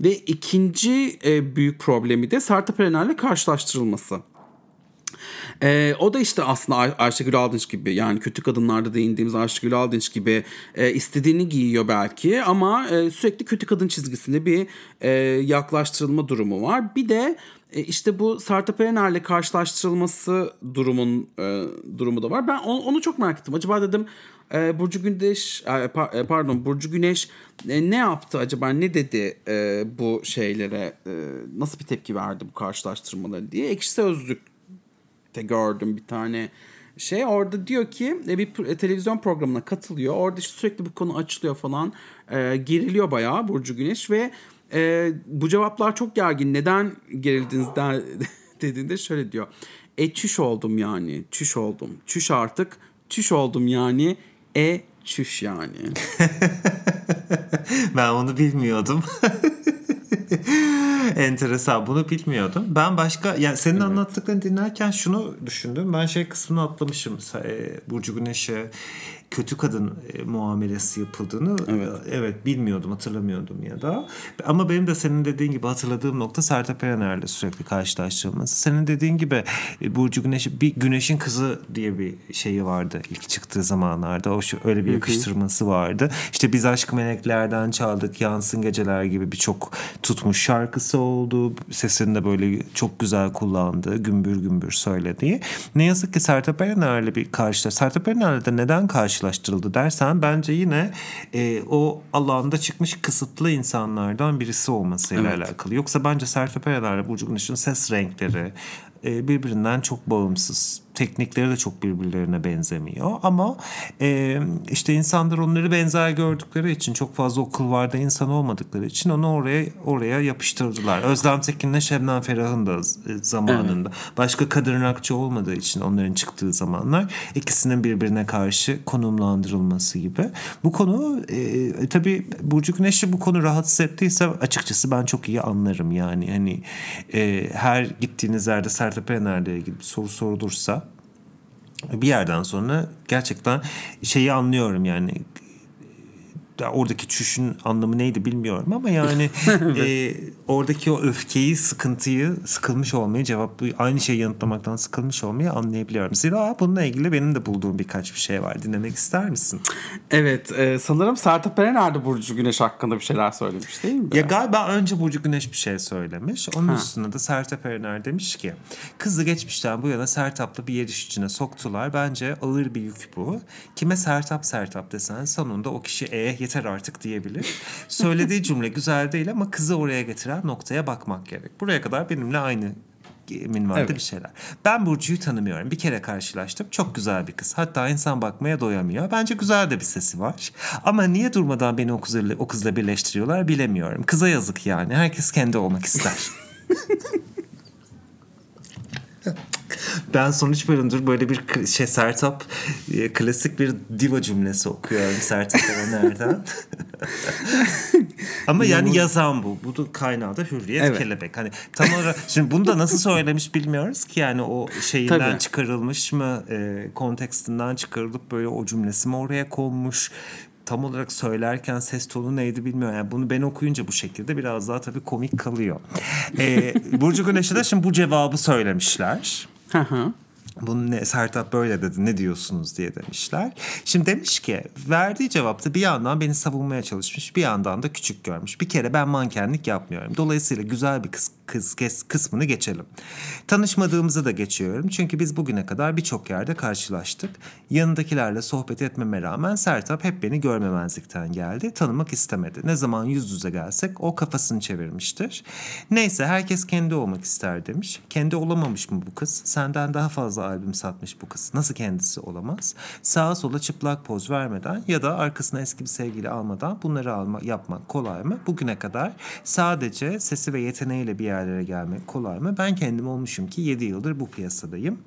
ve ikinci e, büyük problemi de Sertab Erener'le karşılaştırılması. E, o da işte aslında Ay- Ayşegül Aldınç gibi yani kötü kadınlarda değindiğimiz Ayşegül Aldınç gibi e, istediğini giyiyor belki ama e, sürekli kötü kadın çizgisinde bir e, yaklaştırılma durumu var. Bir de e, işte bu Sertab Erener'le karşılaştırılması durumun e, durumu da var. Ben onu, onu çok merak ettim. Acaba dedim e, Burcu Güneş e, e, pardon Burcu Güneş e, ne yaptı acaba ne dedi e, bu şeylere e, nasıl bir tepki verdi bu karşılaştırmaları diye ekşi sözlük de gördüm bir tane şey. Orada diyor ki e, bir pro- televizyon programına katılıyor. Orada işte sürekli bu konu açılıyor falan. E, geriliyor bayağı Burcu Güneş ve e, bu cevaplar çok gergin. Neden gerildiniz der, [LAUGHS] dediğinde şöyle diyor. E çüş oldum yani. Çüş oldum. Çüş artık. Çüş oldum yani. E çüş yani. [LAUGHS]
Ben onu bilmiyordum. [LAUGHS] Enteresan. Bunu bilmiyordum. Ben başka yani senin evet. anlattıklarını dinlerken şunu düşündüm. Ben şey kısmını atlamışım. E, Burcu Güneş'e kötü kadın e, muamelesi yapıldığını evet. evet bilmiyordum hatırlamıyordum ya da ama benim de senin dediğin gibi hatırladığım nokta Sertab Erener'le sürekli karşılaştırılması. Senin dediğin gibi e, Burcu Güneş bir Güneş'in kızı diye bir şeyi vardı ilk çıktığı zamanlarda. O şu öyle bir yakıştırması vardı. İşte biz aşk meleklerden çaldık yansın geceler gibi birçok tutmuş şarkısı oldu. Sesini de böyle çok güzel kullandı. Gümbür gümbür söylediği. Ne yazık ki Sertab Erener'le bir karşılaş. Sertab Erener'le de neden karşılaştırıldı dersen bence yine e, o alanda çıkmış kısıtlı insanlardan birisi olmasıyla evet. alakalı. Yoksa bence Sertab Erener'le Burcu Güneş'in ses renkleri e, birbirinden çok bağımsız teknikleri de çok birbirlerine benzemiyor ama e, işte insanlar onları benzer gördükleri için çok fazla o kulvarda insan olmadıkları için onu oraya oraya yapıştırdılar. Özlem Tekin'le Şebnem Ferah'ın da zamanında evet. başka kadın rakçı olmadığı için onların çıktığı zamanlar ikisinin birbirine karşı konumlandırılması gibi. Bu konu e, tabii Burcu Güneş'i bu konu rahatsız ettiyse açıkçası ben çok iyi anlarım yani hani e, her gittiğiniz yerde Sertab Erener'le ilgili bir soru sorulursa bir yerden sonra gerçekten şeyi anlıyorum yani oradaki çüşün anlamı neydi bilmiyorum ama yani [LAUGHS] e, oradaki o öfkeyi, sıkıntıyı, sıkılmış olmayı cevap aynı şeyi yanıtlamaktan sıkılmış olmayı anlayabiliyorum. Zira bununla ilgili benim de bulduğum birkaç bir şey var. Dinlemek ister misin?
Evet. E, sanırım Sertab Erener Burcu Güneş hakkında bir şeyler söylemiş değil mi?
Ya galiba önce Burcu Güneş bir şey söylemiş. Onun ha. üstüne de Sertab Erener demiş ki kızı geçmişten bu yana Sertap'la bir yer içine soktular. Bence ağır bir yük bu. Kime Sertap Sertap desen sonunda o kişi e yeter artık diyebilir. Söylediği cümle güzel değil ama kızı oraya getiren noktaya bakmak gerek. Buraya kadar benimle aynı minvalde evet. bir şeyler. Ben Burcu'yu tanımıyorum. Bir kere karşılaştım. Çok güzel bir kız. Hatta insan bakmaya doyamıyor. Bence güzel de bir sesi var. Ama niye durmadan beni o kızla, o kızla birleştiriyorlar bilemiyorum. Kıza yazık yani. Herkes kendi olmak ister. [LAUGHS] [LAUGHS] ben sonuç bölümdür böyle bir şey Sertap e, klasik bir diva cümlesi okuyorum Sertap Erener'den. [LAUGHS] Ama yani yazan bu. Bu da kaynağı da Hürriyet evet. Kelebek. Hani tam olarak şimdi bunu da nasıl söylemiş bilmiyoruz ki yani o şeyinden Tabii. çıkarılmış mı e, kontekstinden çıkarılıp böyle o cümlesi mi oraya konmuş tam olarak söylerken ses tonu neydi bilmiyorum. Yani bunu ben okuyunca bu şekilde biraz daha tabii komik kalıyor. ee, Burcu Güneş'e de şimdi bu cevabı söylemişler. Hı hı. Bunu ne, Sertap böyle dedi ne diyorsunuz diye demişler. Şimdi demiş ki verdiği cevapta bir yandan beni savunmaya çalışmış bir yandan da küçük görmüş. Bir kere ben mankenlik yapmıyorum. Dolayısıyla güzel bir kız, kız, kız kısmını geçelim. Tanışmadığımızı da geçiyorum. Çünkü biz bugüne kadar birçok yerde karşılaştık. Yanındakilerle sohbet etmeme rağmen Sertap hep beni görmemezlikten geldi. Tanımak istemedi. Ne zaman yüz yüze gelsek o kafasını çevirmiştir. Neyse herkes kendi olmak ister demiş. Kendi olamamış mı bu kız? Senden daha fazla albüm satmış bu kız. Nasıl kendisi olamaz? Sağa sola çıplak poz vermeden ya da arkasına eski bir sevgili almadan bunları alma, yapmak kolay mı? Bugüne kadar sadece sesi ve yeteneğiyle bir yerlere gelmek kolay mı? Ben kendim olmuşum ki 7 yıldır bu piyasadayım.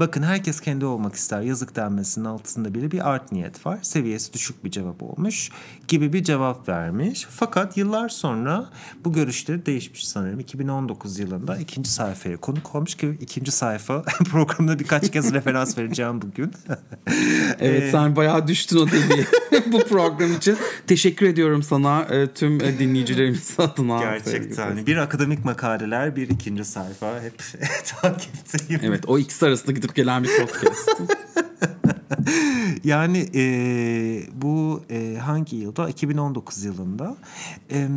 Bakın herkes kendi olmak ister. Yazık denmesinin altında bile bir art niyet var. Seviyesi düşük bir cevap olmuş gibi bir cevap vermiş. Fakat yıllar sonra bu görüşleri değişmiş sanırım. 2019 yılında ikinci sayfaya konuk olmuş ki ikinci sayfa [LAUGHS] programda birkaç kez referans vereceğim bugün. [LAUGHS]
evet sen bayağı düştün o deliğe [LAUGHS] bu program için. Teşekkür ediyorum sana e, tüm e, dinleyicilerimiz adına.
Gerçekten. Bir akademik makaleler, bir ikinci sayfa hep takipteyim.
Evet o ikisi arasında gidip gelen bir podcast. [LAUGHS]
yani e, bu e, hangi yılda? 2019 yılında. E,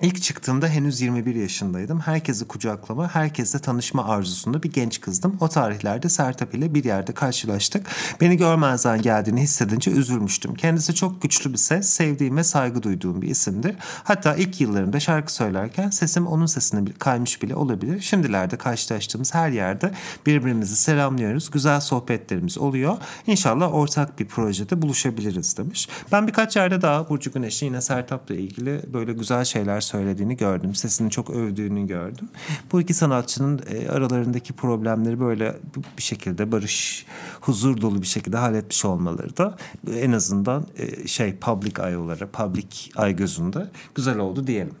İlk çıktığımda henüz 21 yaşındaydım. Herkesi kucaklama, herkesle tanışma arzusunda bir genç kızdım. O tarihlerde Sertap ile bir yerde karşılaştık. Beni görmezden geldiğini hissedince üzülmüştüm. Kendisi çok güçlü bir ses, sevdiğim ve saygı duyduğum bir isimdir. Hatta ilk yıllarımda şarkı söylerken sesim onun sesine kaymış bile olabilir. Şimdilerde karşılaştığımız her yerde birbirimizi selamlıyoruz. Güzel sohbetlerimiz oluyor. İnşallah ortak bir projede buluşabiliriz demiş. Ben birkaç yerde daha Burcu Güneş'in yine Sertap'la ilgili böyle güzel şeyler söylediğini gördüm. Sesini çok övdüğünü gördüm. Bu iki sanatçının e, aralarındaki problemleri böyle bir şekilde barış, huzur dolu bir şekilde halletmiş olmaları da en azından e, şey public eye olarak, public ay gözünde güzel oldu diyelim.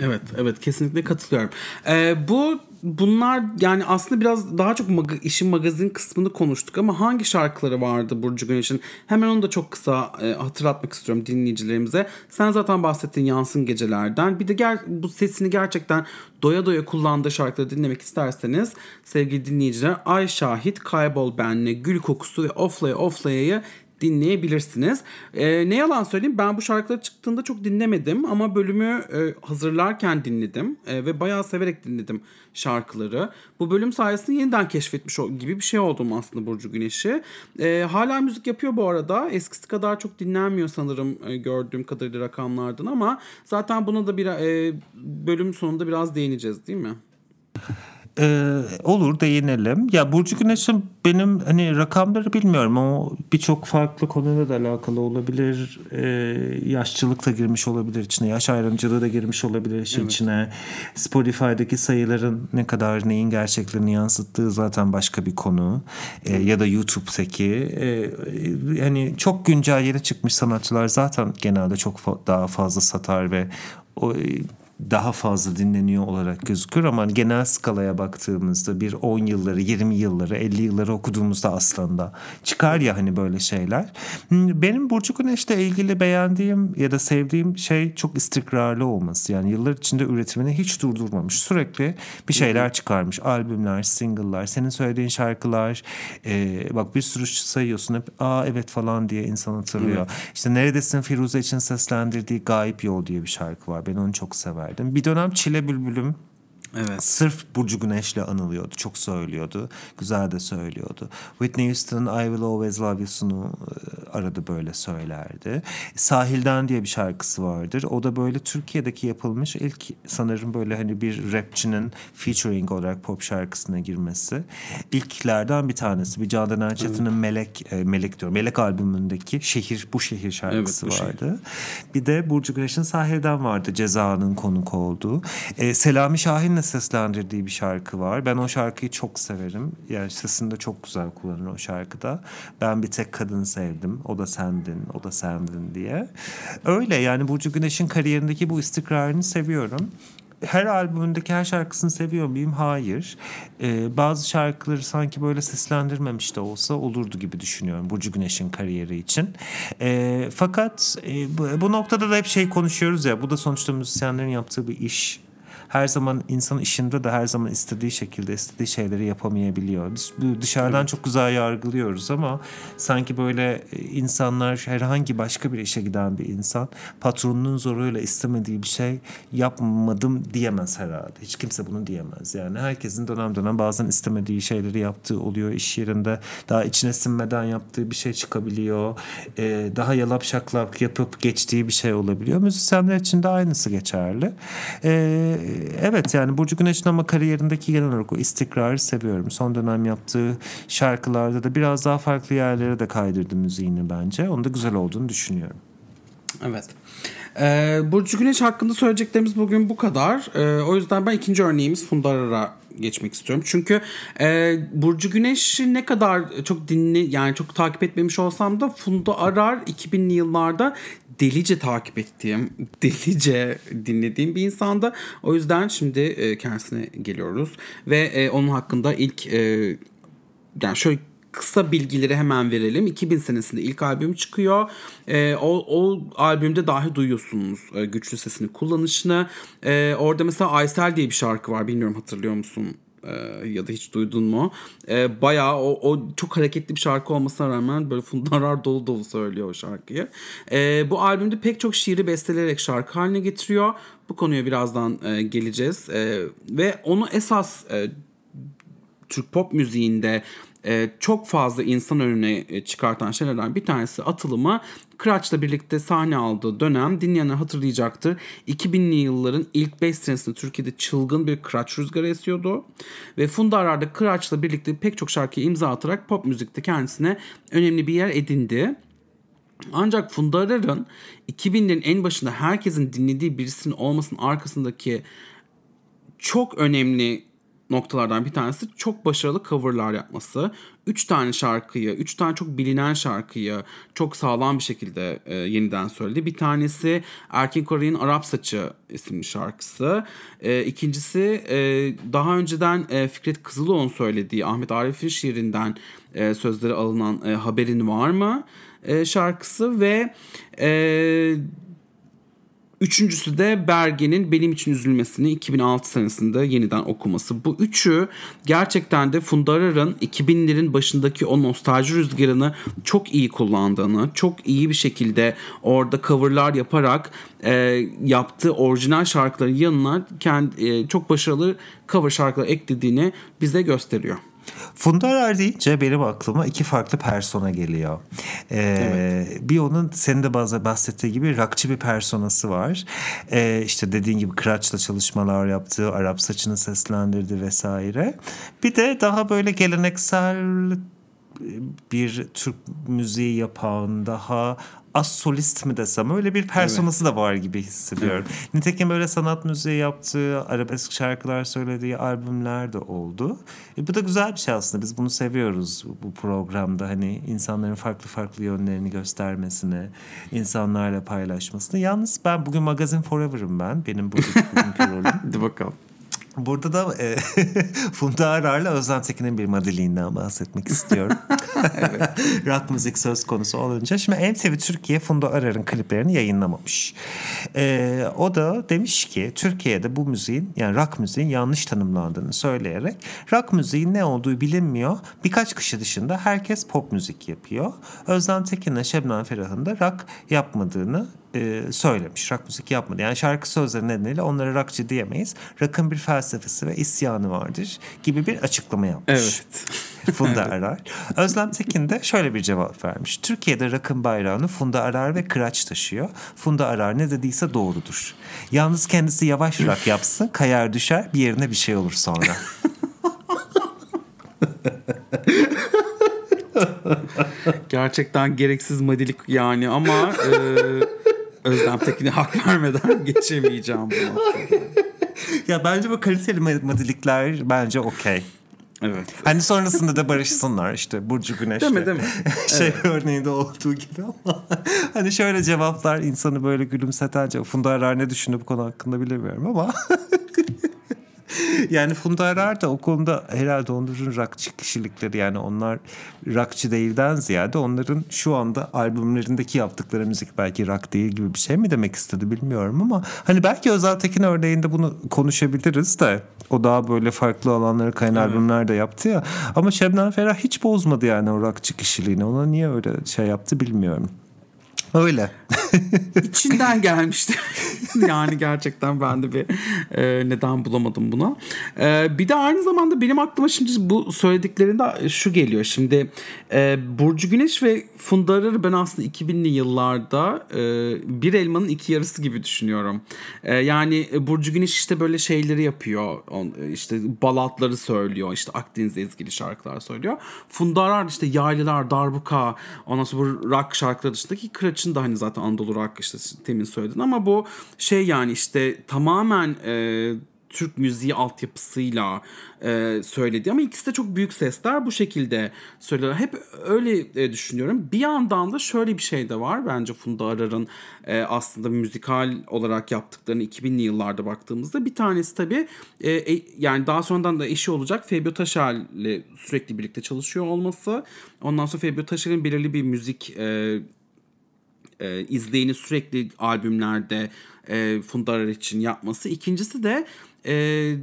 Evet, evet kesinlikle katılıyorum. Ee, bu bunlar yani aslında biraz daha çok maga, işin magazin kısmını konuştuk ama hangi şarkıları vardı Burcu Güneş'in? Hemen onu da çok kısa e, hatırlatmak istiyorum dinleyicilerimize. Sen zaten bahsettin Yansın Geceler'den. Bir de gel, bu sesini gerçekten doya doya kullandığı şarkıları dinlemek isterseniz sevgili dinleyiciler Ay Şahit, Kaybol Benle, Gül Kokusu ve Oflaya Oflaya'yı dinleyebilirsiniz. E, ne yalan söyleyeyim ben bu şarkıları çıktığında çok dinlemedim ama bölümü e, hazırlarken dinledim e, ve bayağı severek dinledim şarkıları. Bu bölüm sayesinde yeniden keşfetmiş gibi bir şey oldum aslında Burcu Güneş'i. E, hala müzik yapıyor bu arada. Eskisi kadar çok dinlenmiyor sanırım e, gördüğüm kadarıyla rakamlardan ama zaten buna da bir e, bölüm sonunda biraz değineceğiz değil mi? [LAUGHS]
Ee, olur değinelim. Ya Burcu Güneş'in benim hani rakamları bilmiyorum. O birçok farklı konuyla da alakalı olabilir. Ee, yaşçılık da girmiş olabilir içine. Yaş ayrımcılığı da girmiş olabilir işin evet. içine. Spotify'daki sayıların ne kadar neyin gerçeklerini yansıttığı zaten başka bir konu. Ee, ya da YouTube'daki. Ee, hani çok güncel yere çıkmış sanatçılar zaten genelde çok fa- daha fazla satar ve o daha fazla dinleniyor olarak gözükür ama genel skalaya baktığımızda bir 10 yılları, 20 yılları, 50 yılları okuduğumuzda aslında çıkar ya hani böyle şeyler. Hmm, benim Burcu Güneş'le ilgili beğendiğim ya da sevdiğim şey çok istikrarlı olması. Yani yıllar içinde üretimini hiç durdurmamış. Sürekli bir şeyler çıkarmış. Albümler, single'lar, senin söylediğin şarkılar. E, bak bir sürü sayıyorsun hep aa evet falan diye insan hatırlıyor. Evet. İşte Neredesin Firuze için seslendirdiği Gayip Yol diye bir şarkı var. Ben onu çok severim severdim. Bir dönem Çile Bülbülüm Evet. Sırf Burcu Güneş'le anılıyordu. Çok söylüyordu. Güzel de söylüyordu. Whitney Houston I Will Always Love You'sunu e, arada böyle söylerdi. Sahilden diye bir şarkısı vardır. O da böyle Türkiye'deki yapılmış ilk sanırım böyle hani bir rapçinin featuring olarak pop şarkısına girmesi. İlklerden bir tanesi. Bir Candan Erçetin'in evet. Melek, e, Melek diyorum. Melek albümündeki Şehir, Bu Şehir şarkısı evet, bu vardı. Şehir. Bir de Burcu Güneş'in Sahilden vardı. Ceza'nın konuk olduğu. E, Selami Şahin'le Şahin'le seslendirdiği bir şarkı var. Ben o şarkıyı çok severim. Yani sesini de çok güzel kullanır o şarkıda. Ben bir tek kadın sevdim. O da sendin, o da sendin diye. Öyle yani Burcu Güneş'in kariyerindeki bu istikrarını seviyorum her albümündeki her şarkısını seviyor muyum? Hayır. Ee, bazı şarkıları sanki böyle seslendirmemiş de olsa olurdu gibi düşünüyorum Burcu Güneş'in kariyeri için. Ee, fakat e, bu, bu noktada da hep şey konuşuyoruz ya bu da sonuçta müzisyenlerin yaptığı bir iş her zaman insan işinde de her zaman istediği şekilde istediği şeyleri yapamayabiliyor. Biz dışarıdan çok güzel yargılıyoruz ama sanki böyle e, insanlar herhangi başka bir işe giden bir insan patronunun zoruyla istemediği bir şey yapmadım diyemez herhalde. Hiç kimse bunu diyemez. Yani herkesin dönem dönem bazen istemediği şeyleri yaptığı oluyor iş yerinde. Daha içine sinmeden yaptığı bir şey çıkabiliyor. Ee, daha yalap şaklap yapıp geçtiği bir şey olabiliyor. Müzisyenler için de aynısı geçerli. Ee, evet yani Burcu Güneş'in ama kariyerindeki genel olarak o istikrarı seviyorum. Son dönem yaptığı şarkılarda da biraz daha farklı yerlere de kaydırdı müziğini bence. Onun da güzel olduğunu düşünüyorum.
Evet. Ee, Burcu Güneş hakkında söyleyeceklerimiz bugün bu kadar. Ee, o yüzden ben ikinci örneğimiz Funda geçmek istiyorum. Çünkü e, Burcu Güneş'i ne kadar çok dinli yani çok takip etmemiş olsam da Funda Arar 2000'li yıllarda delice takip ettiğim, [LAUGHS] delice dinlediğim bir insanda. O yüzden şimdi e, kendisine geliyoruz ve e, onun hakkında ilk e, yani şöyle kısa bilgileri hemen verelim. 2000 senesinde ilk albüm çıkıyor. E, o, o albümde dahi duyuyorsunuz e, güçlü sesini kullanışını. E, orada mesela Aysel diye bir şarkı var. Bilmiyorum hatırlıyor musun? E, ya da hiç duydun mu? E, bayağı o, o çok hareketli bir şarkı olmasına rağmen böyle fundarar dolu dolu söylüyor o şarkıyı. E, bu albümde pek çok şiiri besteleyerek şarkı haline getiriyor. Bu konuya birazdan e, geleceğiz. Ve onu esas e, Türk pop müziğinde e, çok fazla insan önüne çıkartan şeylerden bir tanesi atılımı Kıraç'la birlikte sahne aldığı dönem dinleyenler hatırlayacaktır. 2000'li yılların ilk 5 senesinde Türkiye'de çılgın bir Kıraç rüzgarı esiyordu. Ve Funda Arar'da Kıraç'la birlikte pek çok şarkıyı imza atarak pop müzikte kendisine önemli bir yer edindi. Ancak Funda Arar'ın 2000'lerin en başında herkesin dinlediği birisinin olmasının arkasındaki çok önemli noktalardan bir tanesi çok başarılı coverlar yapması. Üç tane şarkıyı, üç tane çok bilinen şarkıyı çok sağlam bir şekilde e, yeniden söyledi. Bir tanesi Erkin Koray'ın Arap Saçı isimli şarkısı. E, ikincisi e, daha önceden e, Fikret Kızıloğlu'nun söylediği Ahmet Arif'in şiirinden e, sözleri alınan e, Haberin Var mı? E, şarkısı ve e, Üçüncüsü de Bergen'in Benim için Üzülmesini 2006 senesinde yeniden okuması. Bu üçü gerçekten de Funda Arar'ın 2000'lerin başındaki o nostalji rüzgarını çok iyi kullandığını, çok iyi bir şekilde orada coverlar yaparak e, yaptığı orijinal şarkıların yanına kendi, e, çok başarılı cover şarkılar eklediğini bize gösteriyor.
Funda Arar deyince benim aklıma iki farklı persona geliyor. Ee, evet. Bir onun senin de bazı bahsettiği gibi rakçı bir personası var. Ee, işte dediğin gibi Kıraç'la çalışmalar yaptığı, Arap saçını seslendirdi vesaire. Bir de daha böyle geleneksel bir Türk müziği yapan daha az solist mi desem öyle bir personası evet. da var gibi hissediyorum. Evet. Nitekim böyle sanat müziği yaptığı, arabesk şarkılar söylediği albümler de oldu. E, bu da güzel bir şey aslında. Biz bunu seviyoruz bu programda. Hani insanların farklı farklı yönlerini göstermesini, insanlarla paylaşmasını. Yalnız ben bugün Magazin Forever'ım ben. Benim [LAUGHS] bugünkü rolüm.
Hadi bakalım.
Burada da e, [LAUGHS] Funda Arar'la Özlem Tekin'in bir madiliğinden bahsetmek istiyorum. [LAUGHS] Rock müzik söz konusu olunca. Şimdi MTV Türkiye Funda Arar'ın kliplerini yayınlamamış. E, o da demiş ki Türkiye'de bu müziğin yani rock müziğin yanlış tanımlandığını söyleyerek rock müziğin ne olduğu bilinmiyor. Birkaç kişi dışında herkes pop müzik yapıyor. Özlem Tekin'le Şebnem Ferah'ın da rock yapmadığını e, söylemiş. Rock müzik yapmadı. Yani şarkı sözleri nedeniyle onlara rockçı diyemeyiz. Rock'ın bir felsefesi ve isyanı vardır gibi bir açıklama yapmış.
Evet. [LAUGHS]
Funda Arar. Özlem Tekin de şöyle bir cevap vermiş. Türkiye'de rock'ın bayrağını Funda Arar ve Kıraç taşıyor. Funda Arar ne dediyse doğrudur. Yalnız kendisi yavaş rock yapsın, kayar düşer, bir yerine bir şey olur sonra. [LAUGHS]
Gerçekten gereksiz madilik yani ama e, Özlem Tekin'e hak vermeden [LAUGHS] geçemeyeceğim bunu.
ya bence bu kaliteli madilikler bence okey.
Evet.
Hani sonrasında da barışsınlar işte Burcu Güneş'le.
Değil mi değil mi? [LAUGHS]
şey evet. örneğinde olduğu gibi ama [LAUGHS] hani şöyle cevaplar insanı böyle gülümseten Funda Arar ne düşündü bu konu hakkında bilemiyorum ama [LAUGHS] yani Funda Arar da o konuda herhalde onların rockçı kişilikleri yani onlar rockçı değilden ziyade onların şu anda albümlerindeki yaptıkları müzik belki rock değil gibi bir şey mi demek istedi bilmiyorum ama hani belki Özel Tekin örneğinde bunu konuşabiliriz de o daha böyle farklı alanlara kayan evet. albümler de yaptı ya ama Şebnem Ferah hiç bozmadı yani o rockçı kişiliğini ona niye öyle şey yaptı bilmiyorum. Öyle. [LAUGHS]
İçinden gelmişti. [LAUGHS] yani gerçekten ben de bir e, neden bulamadım buna. E, bir de aynı zamanda benim aklıma şimdi bu söylediklerinde şu geliyor. Şimdi e, Burcu Güneş ve Funda Arar'ı ben aslında 2000'li yıllarda e, bir elmanın iki yarısı gibi düşünüyorum. E, yani Burcu Güneş işte böyle şeyleri yapıyor. On, işte balatları söylüyor. işte Akdeniz'e ezgili şarkılar söylüyor. Funda Arar işte yaylılar, darbuka ondan sonra bu rock şarkıları dışındaki Kıraç'ın da hani zaten Anadolu olarak işte temin söyledin ama bu şey yani işte tamamen e, Türk müziği altyapısıyla e, söyledi ama ikisi de çok büyük sesler bu şekilde söylüyorlar. Hep öyle e, düşünüyorum. Bir yandan da şöyle bir şey de var bence Funda Arar'ın e, aslında müzikal olarak yaptıklarını 2000'li yıllarda baktığımızda bir tanesi tabii e, e, yani daha sonradan da eşi olacak Febio Taşer'le sürekli birlikte çalışıyor olması. Ondan sonra Febio Taşer'in belirli bir müzik e, e, izleyini sürekli albümlerde e, Funda için yapması. İkincisi de e,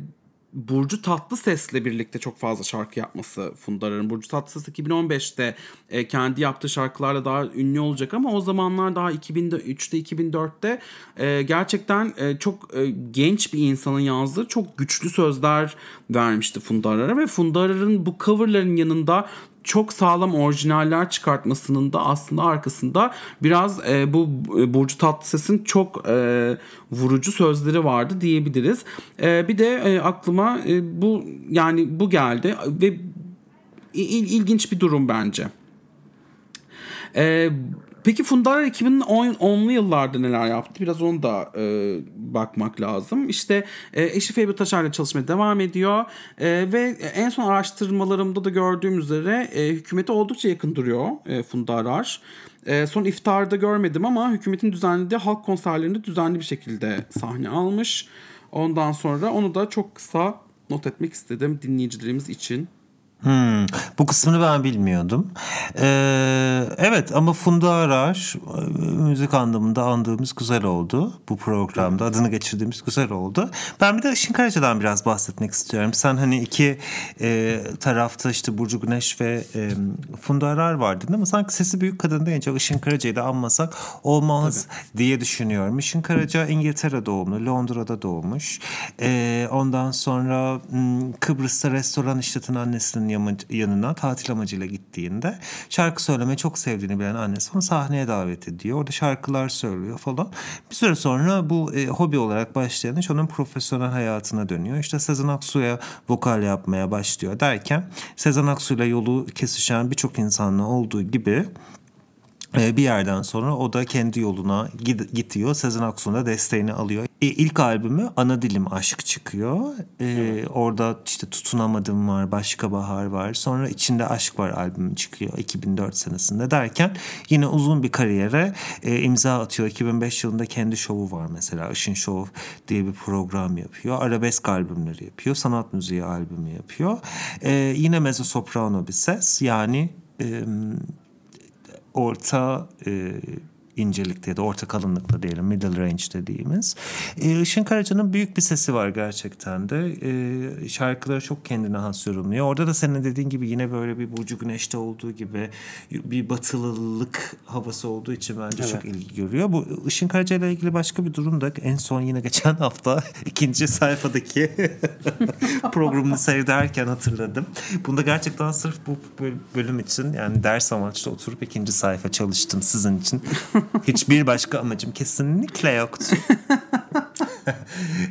Burcu Tatlıses'le birlikte çok fazla şarkı yapması Funda. Burcu Tatlıses 2015'te e, kendi yaptığı şarkılarla daha ünlü olacak ama o zamanlar daha 2003'te 2004'te e, gerçekten e, çok e, genç bir insanın yazdığı çok güçlü sözler vermişti Funda Arar'a ve Funda bu coverların yanında çok sağlam orijinaller çıkartmasının da aslında arkasında biraz e, bu e, Burcu Tatlıses'in çok e, vurucu sözleri vardı diyebiliriz. E, bir de e, aklıma e, bu yani bu geldi ve il, ilginç bir durum bence. E, Peki Fundar 2010'lu yıllarda neler yaptı? Biraz onu da e, bakmak lazım. İşte e, eşi Feybi Taşar'la çalışmaya devam ediyor. E, ve en son araştırmalarımda da gördüğüm üzere e, hükümete oldukça yakın duruyor e, Funda Arar. E, son iftarda görmedim ama hükümetin düzenlediği halk konserlerinde düzenli bir şekilde sahne almış. Ondan sonra onu da çok kısa not etmek istedim dinleyicilerimiz için.
Hmm, bu kısmını ben bilmiyordum. Ee, evet ama Funda Arar e, müzik anlamında andığımız güzel oldu bu programda. Adını geçirdiğimiz güzel oldu. Ben bir de Işın Karaca'dan biraz bahsetmek istiyorum. Sen hani iki e, tarafta işte Burcu Güneş ve e, Funda Arar vardı değil mi? Sanki sesi büyük kadın deyince Işın Karaca'yı da anmasak olmaz Tabii. diye düşünüyorum. Işın Karaca İngiltere doğumlu, Londra'da doğmuş. E, ondan sonra Kıbrıs'ta restoran işleten annesinin yanına tatil amacıyla gittiğinde şarkı söylemeyi çok sevdiğini bilen annesi onu sahneye davet ediyor. Orada şarkılar söylüyor falan. Bir süre sonra bu e, hobi olarak başlayan iş onun profesyonel hayatına dönüyor. İşte Sezen Aksu'ya vokal yapmaya başlıyor derken Sezen Aksu'yla yolu kesişen birçok insanla olduğu gibi bir yerden sonra o da kendi yoluna gidiyor. Sezen Aksu'nun da desteğini alıyor. E, ilk albümü Ana Dilim Aşk çıkıyor. E, evet. Orada işte Tutunamadım var, Başka Bahar var. Sonra İçinde Aşk var albümü çıkıyor 2004 senesinde derken yine uzun bir kariyere e, imza atıyor. 2005 yılında kendi şovu var mesela. Işın Show diye bir program yapıyor. Arabesk albümleri yapıyor. Sanat müziği albümü yapıyor. E, yine mezzo soprano bir ses. Yani... E, orta e, incelikte ya da orta kalınlıkta diyelim middle range dediğimiz. E, Işın Karaca'nın büyük bir sesi var gerçekten de. E, şarkıları çok kendine has yorumluyor. Orada da senin dediğin gibi yine böyle bir Burcu Güneş'te olduğu gibi bir batılılık havası olduğu için bence evet. çok ilgi görüyor. Bu Işın Karaca ile ilgili başka bir durum da en son yine geçen [LAUGHS] hafta ikinci sayfadaki [LAUGHS] programını seyrederken hatırladım. Bunda gerçekten sırf bu bölüm için yani ders amaçlı oturup ikinci sayfa çalıştım sizin için. Hiçbir başka amacım kesinlikle yoktu. [LAUGHS]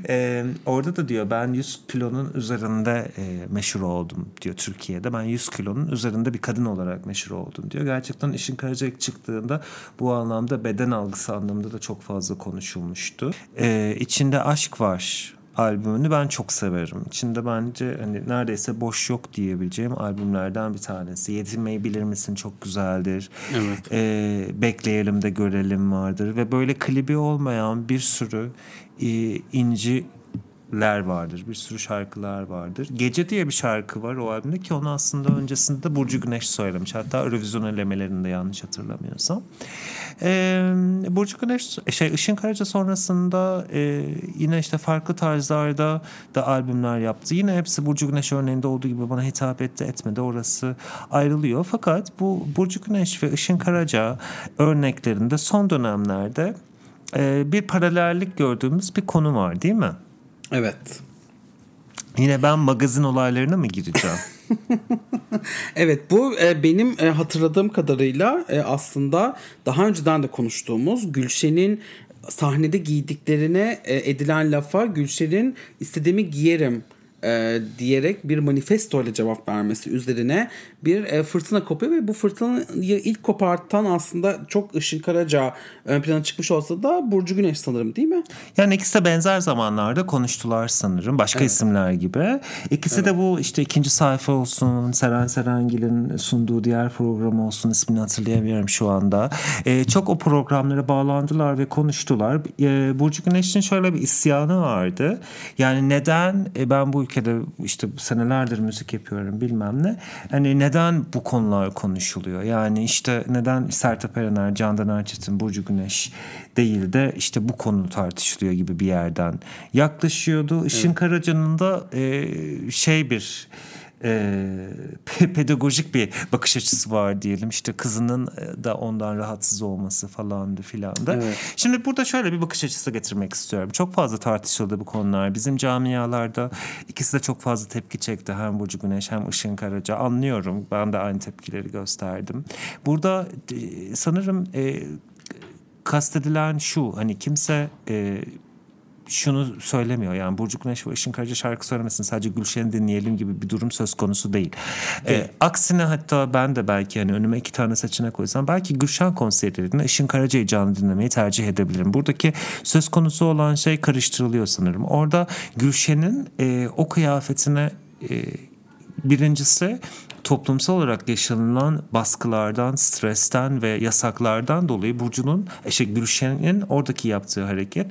ee, orada da diyor ben 100 kilonun üzerinde e, meşhur oldum diyor Türkiye'de. Ben 100 kilonun üzerinde bir kadın olarak meşhur oldum diyor. Gerçekten işin Karaca çıktığında bu anlamda beden algısı anlamında da çok fazla konuşulmuştu. Ee, içinde aşk var albümünü ben çok severim. İçinde bence hani neredeyse boş yok diyebileceğim albümlerden bir tanesi. Yetinmeyi bilir misin çok güzeldir. Evet. Ee, Bekleyelim de görelim vardır ve böyle klibi olmayan bir sürü e, inci ler vardır. Bir sürü şarkılar vardır. Gece diye bir şarkı var o albümde ki onu aslında öncesinde Burcu Güneş söylemiş. Hatta Eurovision elemelerinde yanlış hatırlamıyorsam. Ee, Burcu Güneş, şey Işın Karaca sonrasında e, yine işte farklı tarzlarda da albümler yaptı. Yine hepsi Burcu Güneş örneğinde olduğu gibi bana hitap etti etmedi orası ayrılıyor. Fakat bu Burcu Güneş ve Işın Karaca örneklerinde son dönemlerde e, bir paralellik gördüğümüz bir konu var değil mi?
Evet.
Yine ben magazin olaylarına mı gireceğim? [LAUGHS]
evet bu e, benim e, hatırladığım kadarıyla e, aslında daha önceden de konuştuğumuz Gülşen'in sahnede giydiklerine e, edilen lafa Gülşen'in istediğimi giyerim e, diyerek bir manifesto ile cevap vermesi üzerine bir e, fırtına kopuyor ve bu fırtınayı ilk kopartan aslında çok Işın Karaca ön plana çıkmış olsa da Burcu Güneş sanırım değil mi?
Yani ikisi de benzer zamanlarda konuştular sanırım başka evet. isimler gibi. İkisi evet. de bu işte ikinci sayfa olsun Seren Serengil'in sunduğu diğer program olsun ismini hatırlayamıyorum şu anda. E, çok o programlara bağlandılar ve konuştular. E, Burcu Güneş'in şöyle bir isyanı vardı. Yani neden e, ben bu ülkede işte senelerdir müzik yapıyorum bilmem ne. Hani neden bu konular konuşuluyor? Yani işte neden Sertab Erener, Candan Erçetin, Burcu Güneş değil de işte bu konu tartışılıyor gibi bir yerden yaklaşıyordu. Işın evet. Karaca'nın da e, şey bir e, pedagojik bir bakış açısı var diyelim. İşte kızının e, da ondan rahatsız olması falandı filandı. Evet. Şimdi burada şöyle bir bakış açısı getirmek istiyorum. Çok fazla tartışıldı bu konular. Bizim camialarda ikisi de çok fazla tepki çekti. Hem Burcu Güneş hem Işın Karaca. Anlıyorum. Ben de aynı tepkileri gösterdim. Burada e, sanırım e, kastedilen şu hani kimse e, şunu söylemiyor yani Burcu Güneş ve Işın Karaca şarkı söylemesin sadece Gülşen'i dinleyelim gibi bir durum söz konusu değil. Ee, aksine hatta ben de belki hani önüme iki tane seçenek koysam belki Gülşen konserlerinde Işın Karaca'yı canlı dinlemeyi tercih edebilirim. Buradaki söz konusu olan şey karıştırılıyor sanırım. Orada Gülşen'in e, o kıyafetine e, birincisi toplumsal olarak yaşanılan baskılardan, stresten ve yasaklardan dolayı Burcu'nun, işte Gülşen'in oradaki yaptığı hareket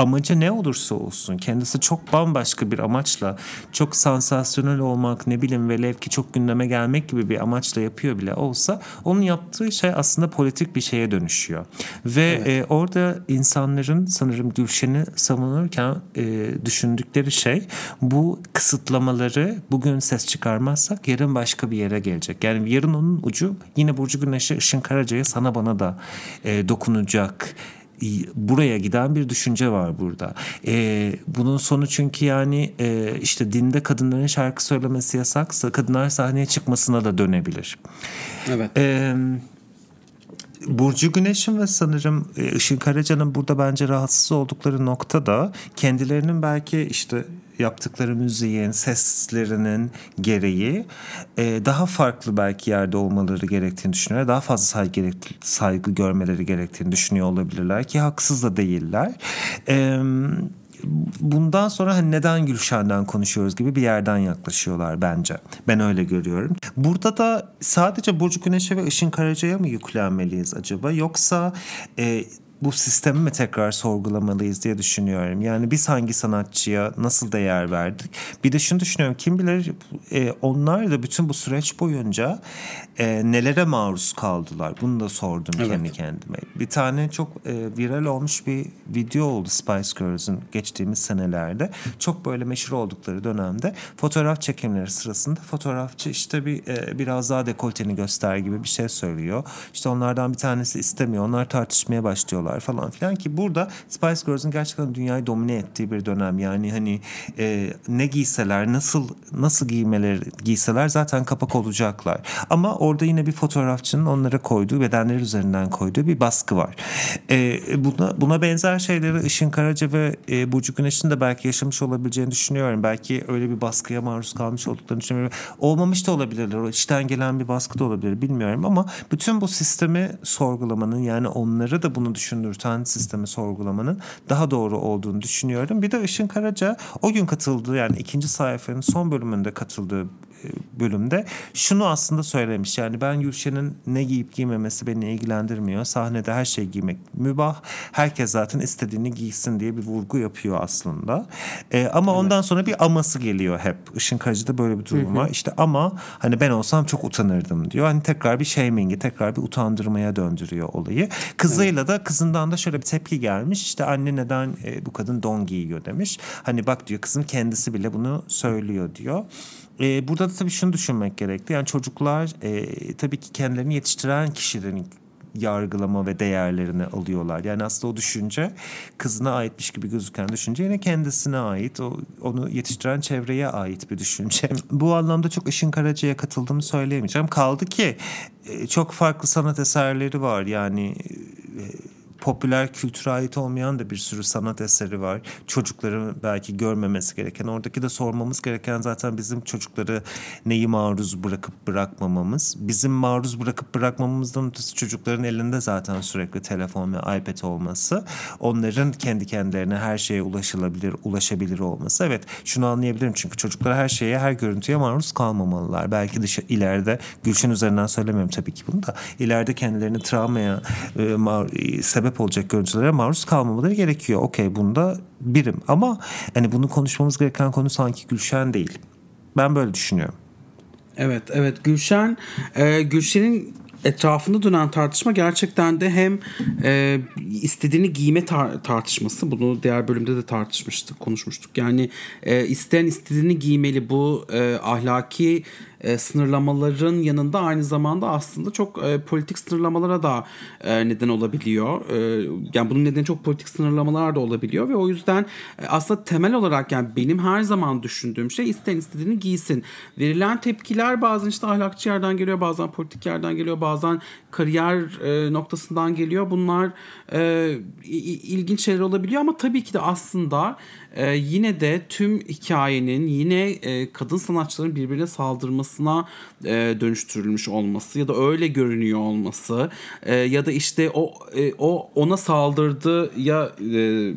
amacı ne olursa olsun kendisi çok bambaşka bir amaçla çok sansasyonel olmak ne bileyim velev ki çok gündeme gelmek gibi bir amaçla yapıyor bile olsa onun yaptığı şey aslında politik bir şeye dönüşüyor. Ve evet. e, orada insanların sanırım Gülşen'i savunurken e, düşündükleri şey bu kısıtlamaları bugün ses çıkarmazsak yarın başka bir yere gelecek. Yani yarın onun ucu yine Burcu Güneş'e, Işın Karaca'ya sana bana da e, dokunacak buraya giden bir düşünce var burada. E, bunun sonu çünkü yani e, işte dinde kadınların şarkı söylemesi yasaksa kadınlar sahneye çıkmasına da dönebilir. Evet. Evet. Burcu Güneş'in ve sanırım e, Işın Karaca'nın burada bence rahatsız oldukları nokta da kendilerinin belki işte yaptıkları müziğin, seslerinin gereği e, daha farklı belki yerde olmaları gerektiğini düşünüyorlar. Daha fazla saygı, saygı görmeleri gerektiğini düşünüyor olabilirler ki haksız da değiller. Evet bundan sonra hani neden Gülşen'den konuşuyoruz gibi bir yerden yaklaşıyorlar bence. Ben öyle görüyorum. Burada da sadece Burcu Güneş'e ve Işın Karaca'ya mı yüklenmeliyiz acaba? Yoksa e, bu sistemi mi tekrar sorgulamalıyız diye düşünüyorum. Yani biz hangi sanatçıya nasıl değer verdik? Bir de şunu düşünüyorum kim bilir e, onlar da bütün bu süreç boyunca e, nelere maruz kaldılar? Bunu da sordum evet. kendi kendime. Bir tane çok e, viral olmuş bir video oldu Spice Girls'ün geçtiğimiz senelerde. Çok böyle meşhur oldukları dönemde fotoğraf çekimleri sırasında fotoğrafçı işte bir e, biraz daha dekolteni göster gibi bir şey söylüyor. İşte onlardan bir tanesi istemiyor. Onlar tartışmaya başlıyorlar yapıyorlar falan filan ki burada Spice Girls'ın gerçekten dünyayı domine ettiği bir dönem. Yani hani e, ne giyseler nasıl nasıl giymeleri giyseler zaten kapak olacaklar. Ama orada yine bir fotoğrafçının onlara koyduğu bedenleri üzerinden koyduğu bir baskı var. E, buna, buna benzer şeyleri Işın Karaca ve e, Burcu Güneş'in de belki yaşamış olabileceğini düşünüyorum. Belki öyle bir baskıya maruz kalmış olduklarını düşünüyorum. Olmamış da olabilirler. O içten gelen bir baskı da olabilir bilmiyorum ama bütün bu sistemi sorgulamanın yani onları da bunu düşün düşündürten sistemi sorgulamanın daha doğru olduğunu düşünüyorum. Bir de Işın Karaca o gün katıldığı yani ikinci sayfanın son bölümünde katıldığı bölümde şunu aslında söylemiş. Yani ben Gülşen'in ne giyip giymemesi beni ilgilendirmiyor. Sahnede her şey giymek mübah. Herkes zaten istediğini giysin diye bir vurgu yapıyor aslında. Ee, ama evet. ondan sonra bir aması geliyor hep. Işın Kayıcı'da böyle bir durum var. İşte ama hani ben olsam çok utanırdım diyor. Hani tekrar bir shaming'i, tekrar bir utandırmaya döndürüyor olayı. Kızıyla evet. da kızından da şöyle bir tepki gelmiş. İşte anne neden e, bu kadın don giyiyor demiş. Hani bak diyor kızın kendisi bile bunu söylüyor diyor. E, burada da tabii şunu düşünmek gerekli. Yani çocuklar e, tabii ki kendilerini yetiştiren kişilerin yargılama ve değerlerini alıyorlar. Yani aslında o düşünce kızına aitmiş gibi gözüken düşünce yine kendisine ait. O, onu yetiştiren çevreye ait bir düşünce. [LAUGHS] Bu anlamda çok Işın Karaca'ya katıldığımı söyleyemeyeceğim. Kaldı ki e, çok farklı sanat eserleri var. Yani e, popüler kültüre ait olmayan da bir sürü sanat eseri var. Çocukların belki görmemesi gereken. Oradaki de sormamız gereken zaten bizim çocukları neyi maruz bırakıp bırakmamamız. Bizim maruz bırakıp bırakmamamızdan ötesi çocukların elinde zaten sürekli telefon ve iPad olması. Onların kendi kendilerine her şeye ulaşılabilir, ulaşabilir olması. Evet şunu anlayabilirim çünkü çocuklar her şeye, her görüntüye maruz kalmamalılar. Belki dışı ileride Gülşen üzerinden söylemiyorum tabii ki bunu da. ileride kendilerini travmaya e, e, sebep olacak görüntülere maruz kalmamaları gerekiyor. Okey bunda birim ama hani bunu konuşmamız gereken konu sanki Gülşen değil. Ben böyle düşünüyorum.
Evet, evet. Gülşen, e, Gülşen'in etrafında dönen tartışma gerçekten de hem e, istediğini giyme tar- tartışması bunu diğer bölümde de tartışmıştık konuşmuştuk yani e, isteyen istediğini giymeli bu e, ahlaki e, sınırlamaların yanında aynı zamanda aslında çok e, politik sınırlamalara da e, neden olabiliyor. E, yani bunun nedeni çok politik sınırlamalar da olabiliyor ve o yüzden e, aslında temel olarak yani benim her zaman düşündüğüm şey isteyen istediğini giysin. Verilen tepkiler bazen işte ahlakçı yerden geliyor, bazen politik yerden geliyor, bazen kariyer e, noktasından geliyor. Bunlar e, ilginç şeyler olabiliyor ama tabii ki de aslında e, yine de tüm hikayenin yine e, kadın sanatçıların birbirine saldırmasına e, dönüştürülmüş olması ya da öyle görünüyor olması e, ya da işte o e, o ona saldırdı ya e,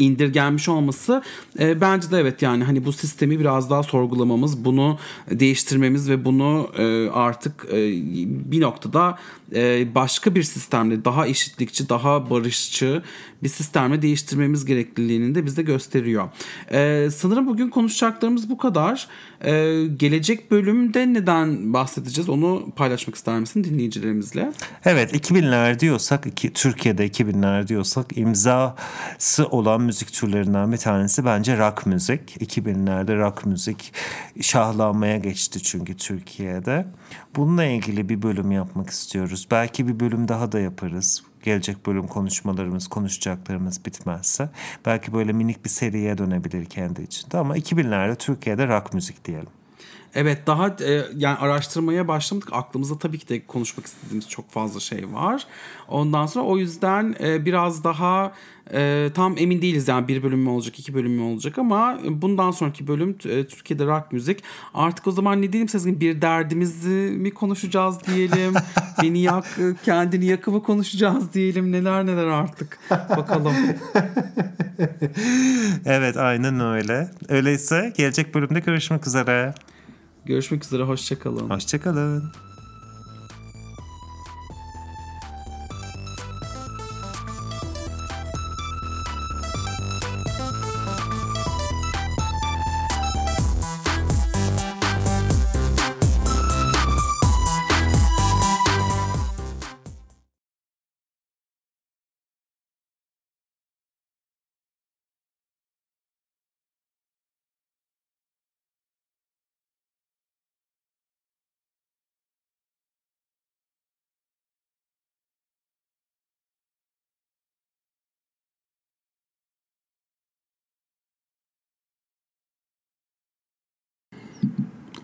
indirgenmiş olması e, bence de evet yani hani bu sistemi biraz daha sorgulamamız, bunu değiştirmemiz ve bunu e, artık e, bir noktada e, başka bir sistemle daha eşitlikçi, daha barışçı bir sistemle değiştirmemiz gerekliliğini de bize gösteriyor. E, sanırım bugün konuşacaklarımız bu kadar. E, gelecek bölümde neden bahsedeceğiz onu paylaşmak ister misin dinleyicilerimizle?
Evet 2000'ler diyorsak iki, Türkiye'de 2000'ler diyorsak imzası olan müzik türlerinden bir tanesi bence rock müzik. 2000'lerde rock müzik şahlanmaya geçti çünkü Türkiye'de. Bununla ilgili bir bölüm yapmak istiyoruz. Belki bir bölüm daha da yaparız. Gelecek bölüm konuşmalarımız, konuşacaklarımız bitmezse. Belki böyle minik bir seriye dönebilir kendi içinde. Ama 2000'lerde Türkiye'de rock müzik diyelim.
Evet daha e, yani araştırmaya başlamadık. Aklımızda tabii ki de konuşmak istediğimiz çok fazla şey var. Ondan sonra o yüzden e, biraz daha e, tam emin değiliz yani bir bölüm mü olacak iki bölüm mü olacak ama bundan sonraki bölüm e, Türkiye'de rock müzik. Artık o zaman ne diyelim Sezgin bir derdimizi mi konuşacağız diyelim. [LAUGHS] Beni yak kendini yakımı konuşacağız diyelim. Neler neler artık. Bakalım. [LAUGHS]
evet aynen öyle. Öyleyse gelecek bölümde görüşmek üzere.
Görüşmek üzere. Hoşçakalın.
Hoşçakalın.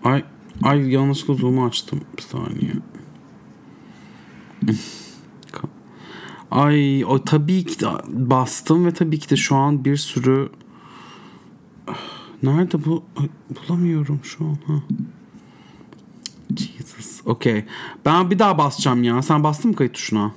Ay ay yanlışlıkla zoom'u açtım. Bir saniye. [LAUGHS] ay o tabii ki de bastım ve tabii ki de şu an bir sürü [SIGHS] Nerede bu? Ay, bulamıyorum şu an. Ha. Jesus. Okey. Ben bir daha basacağım ya. Sen bastın mı kayıt tuşuna?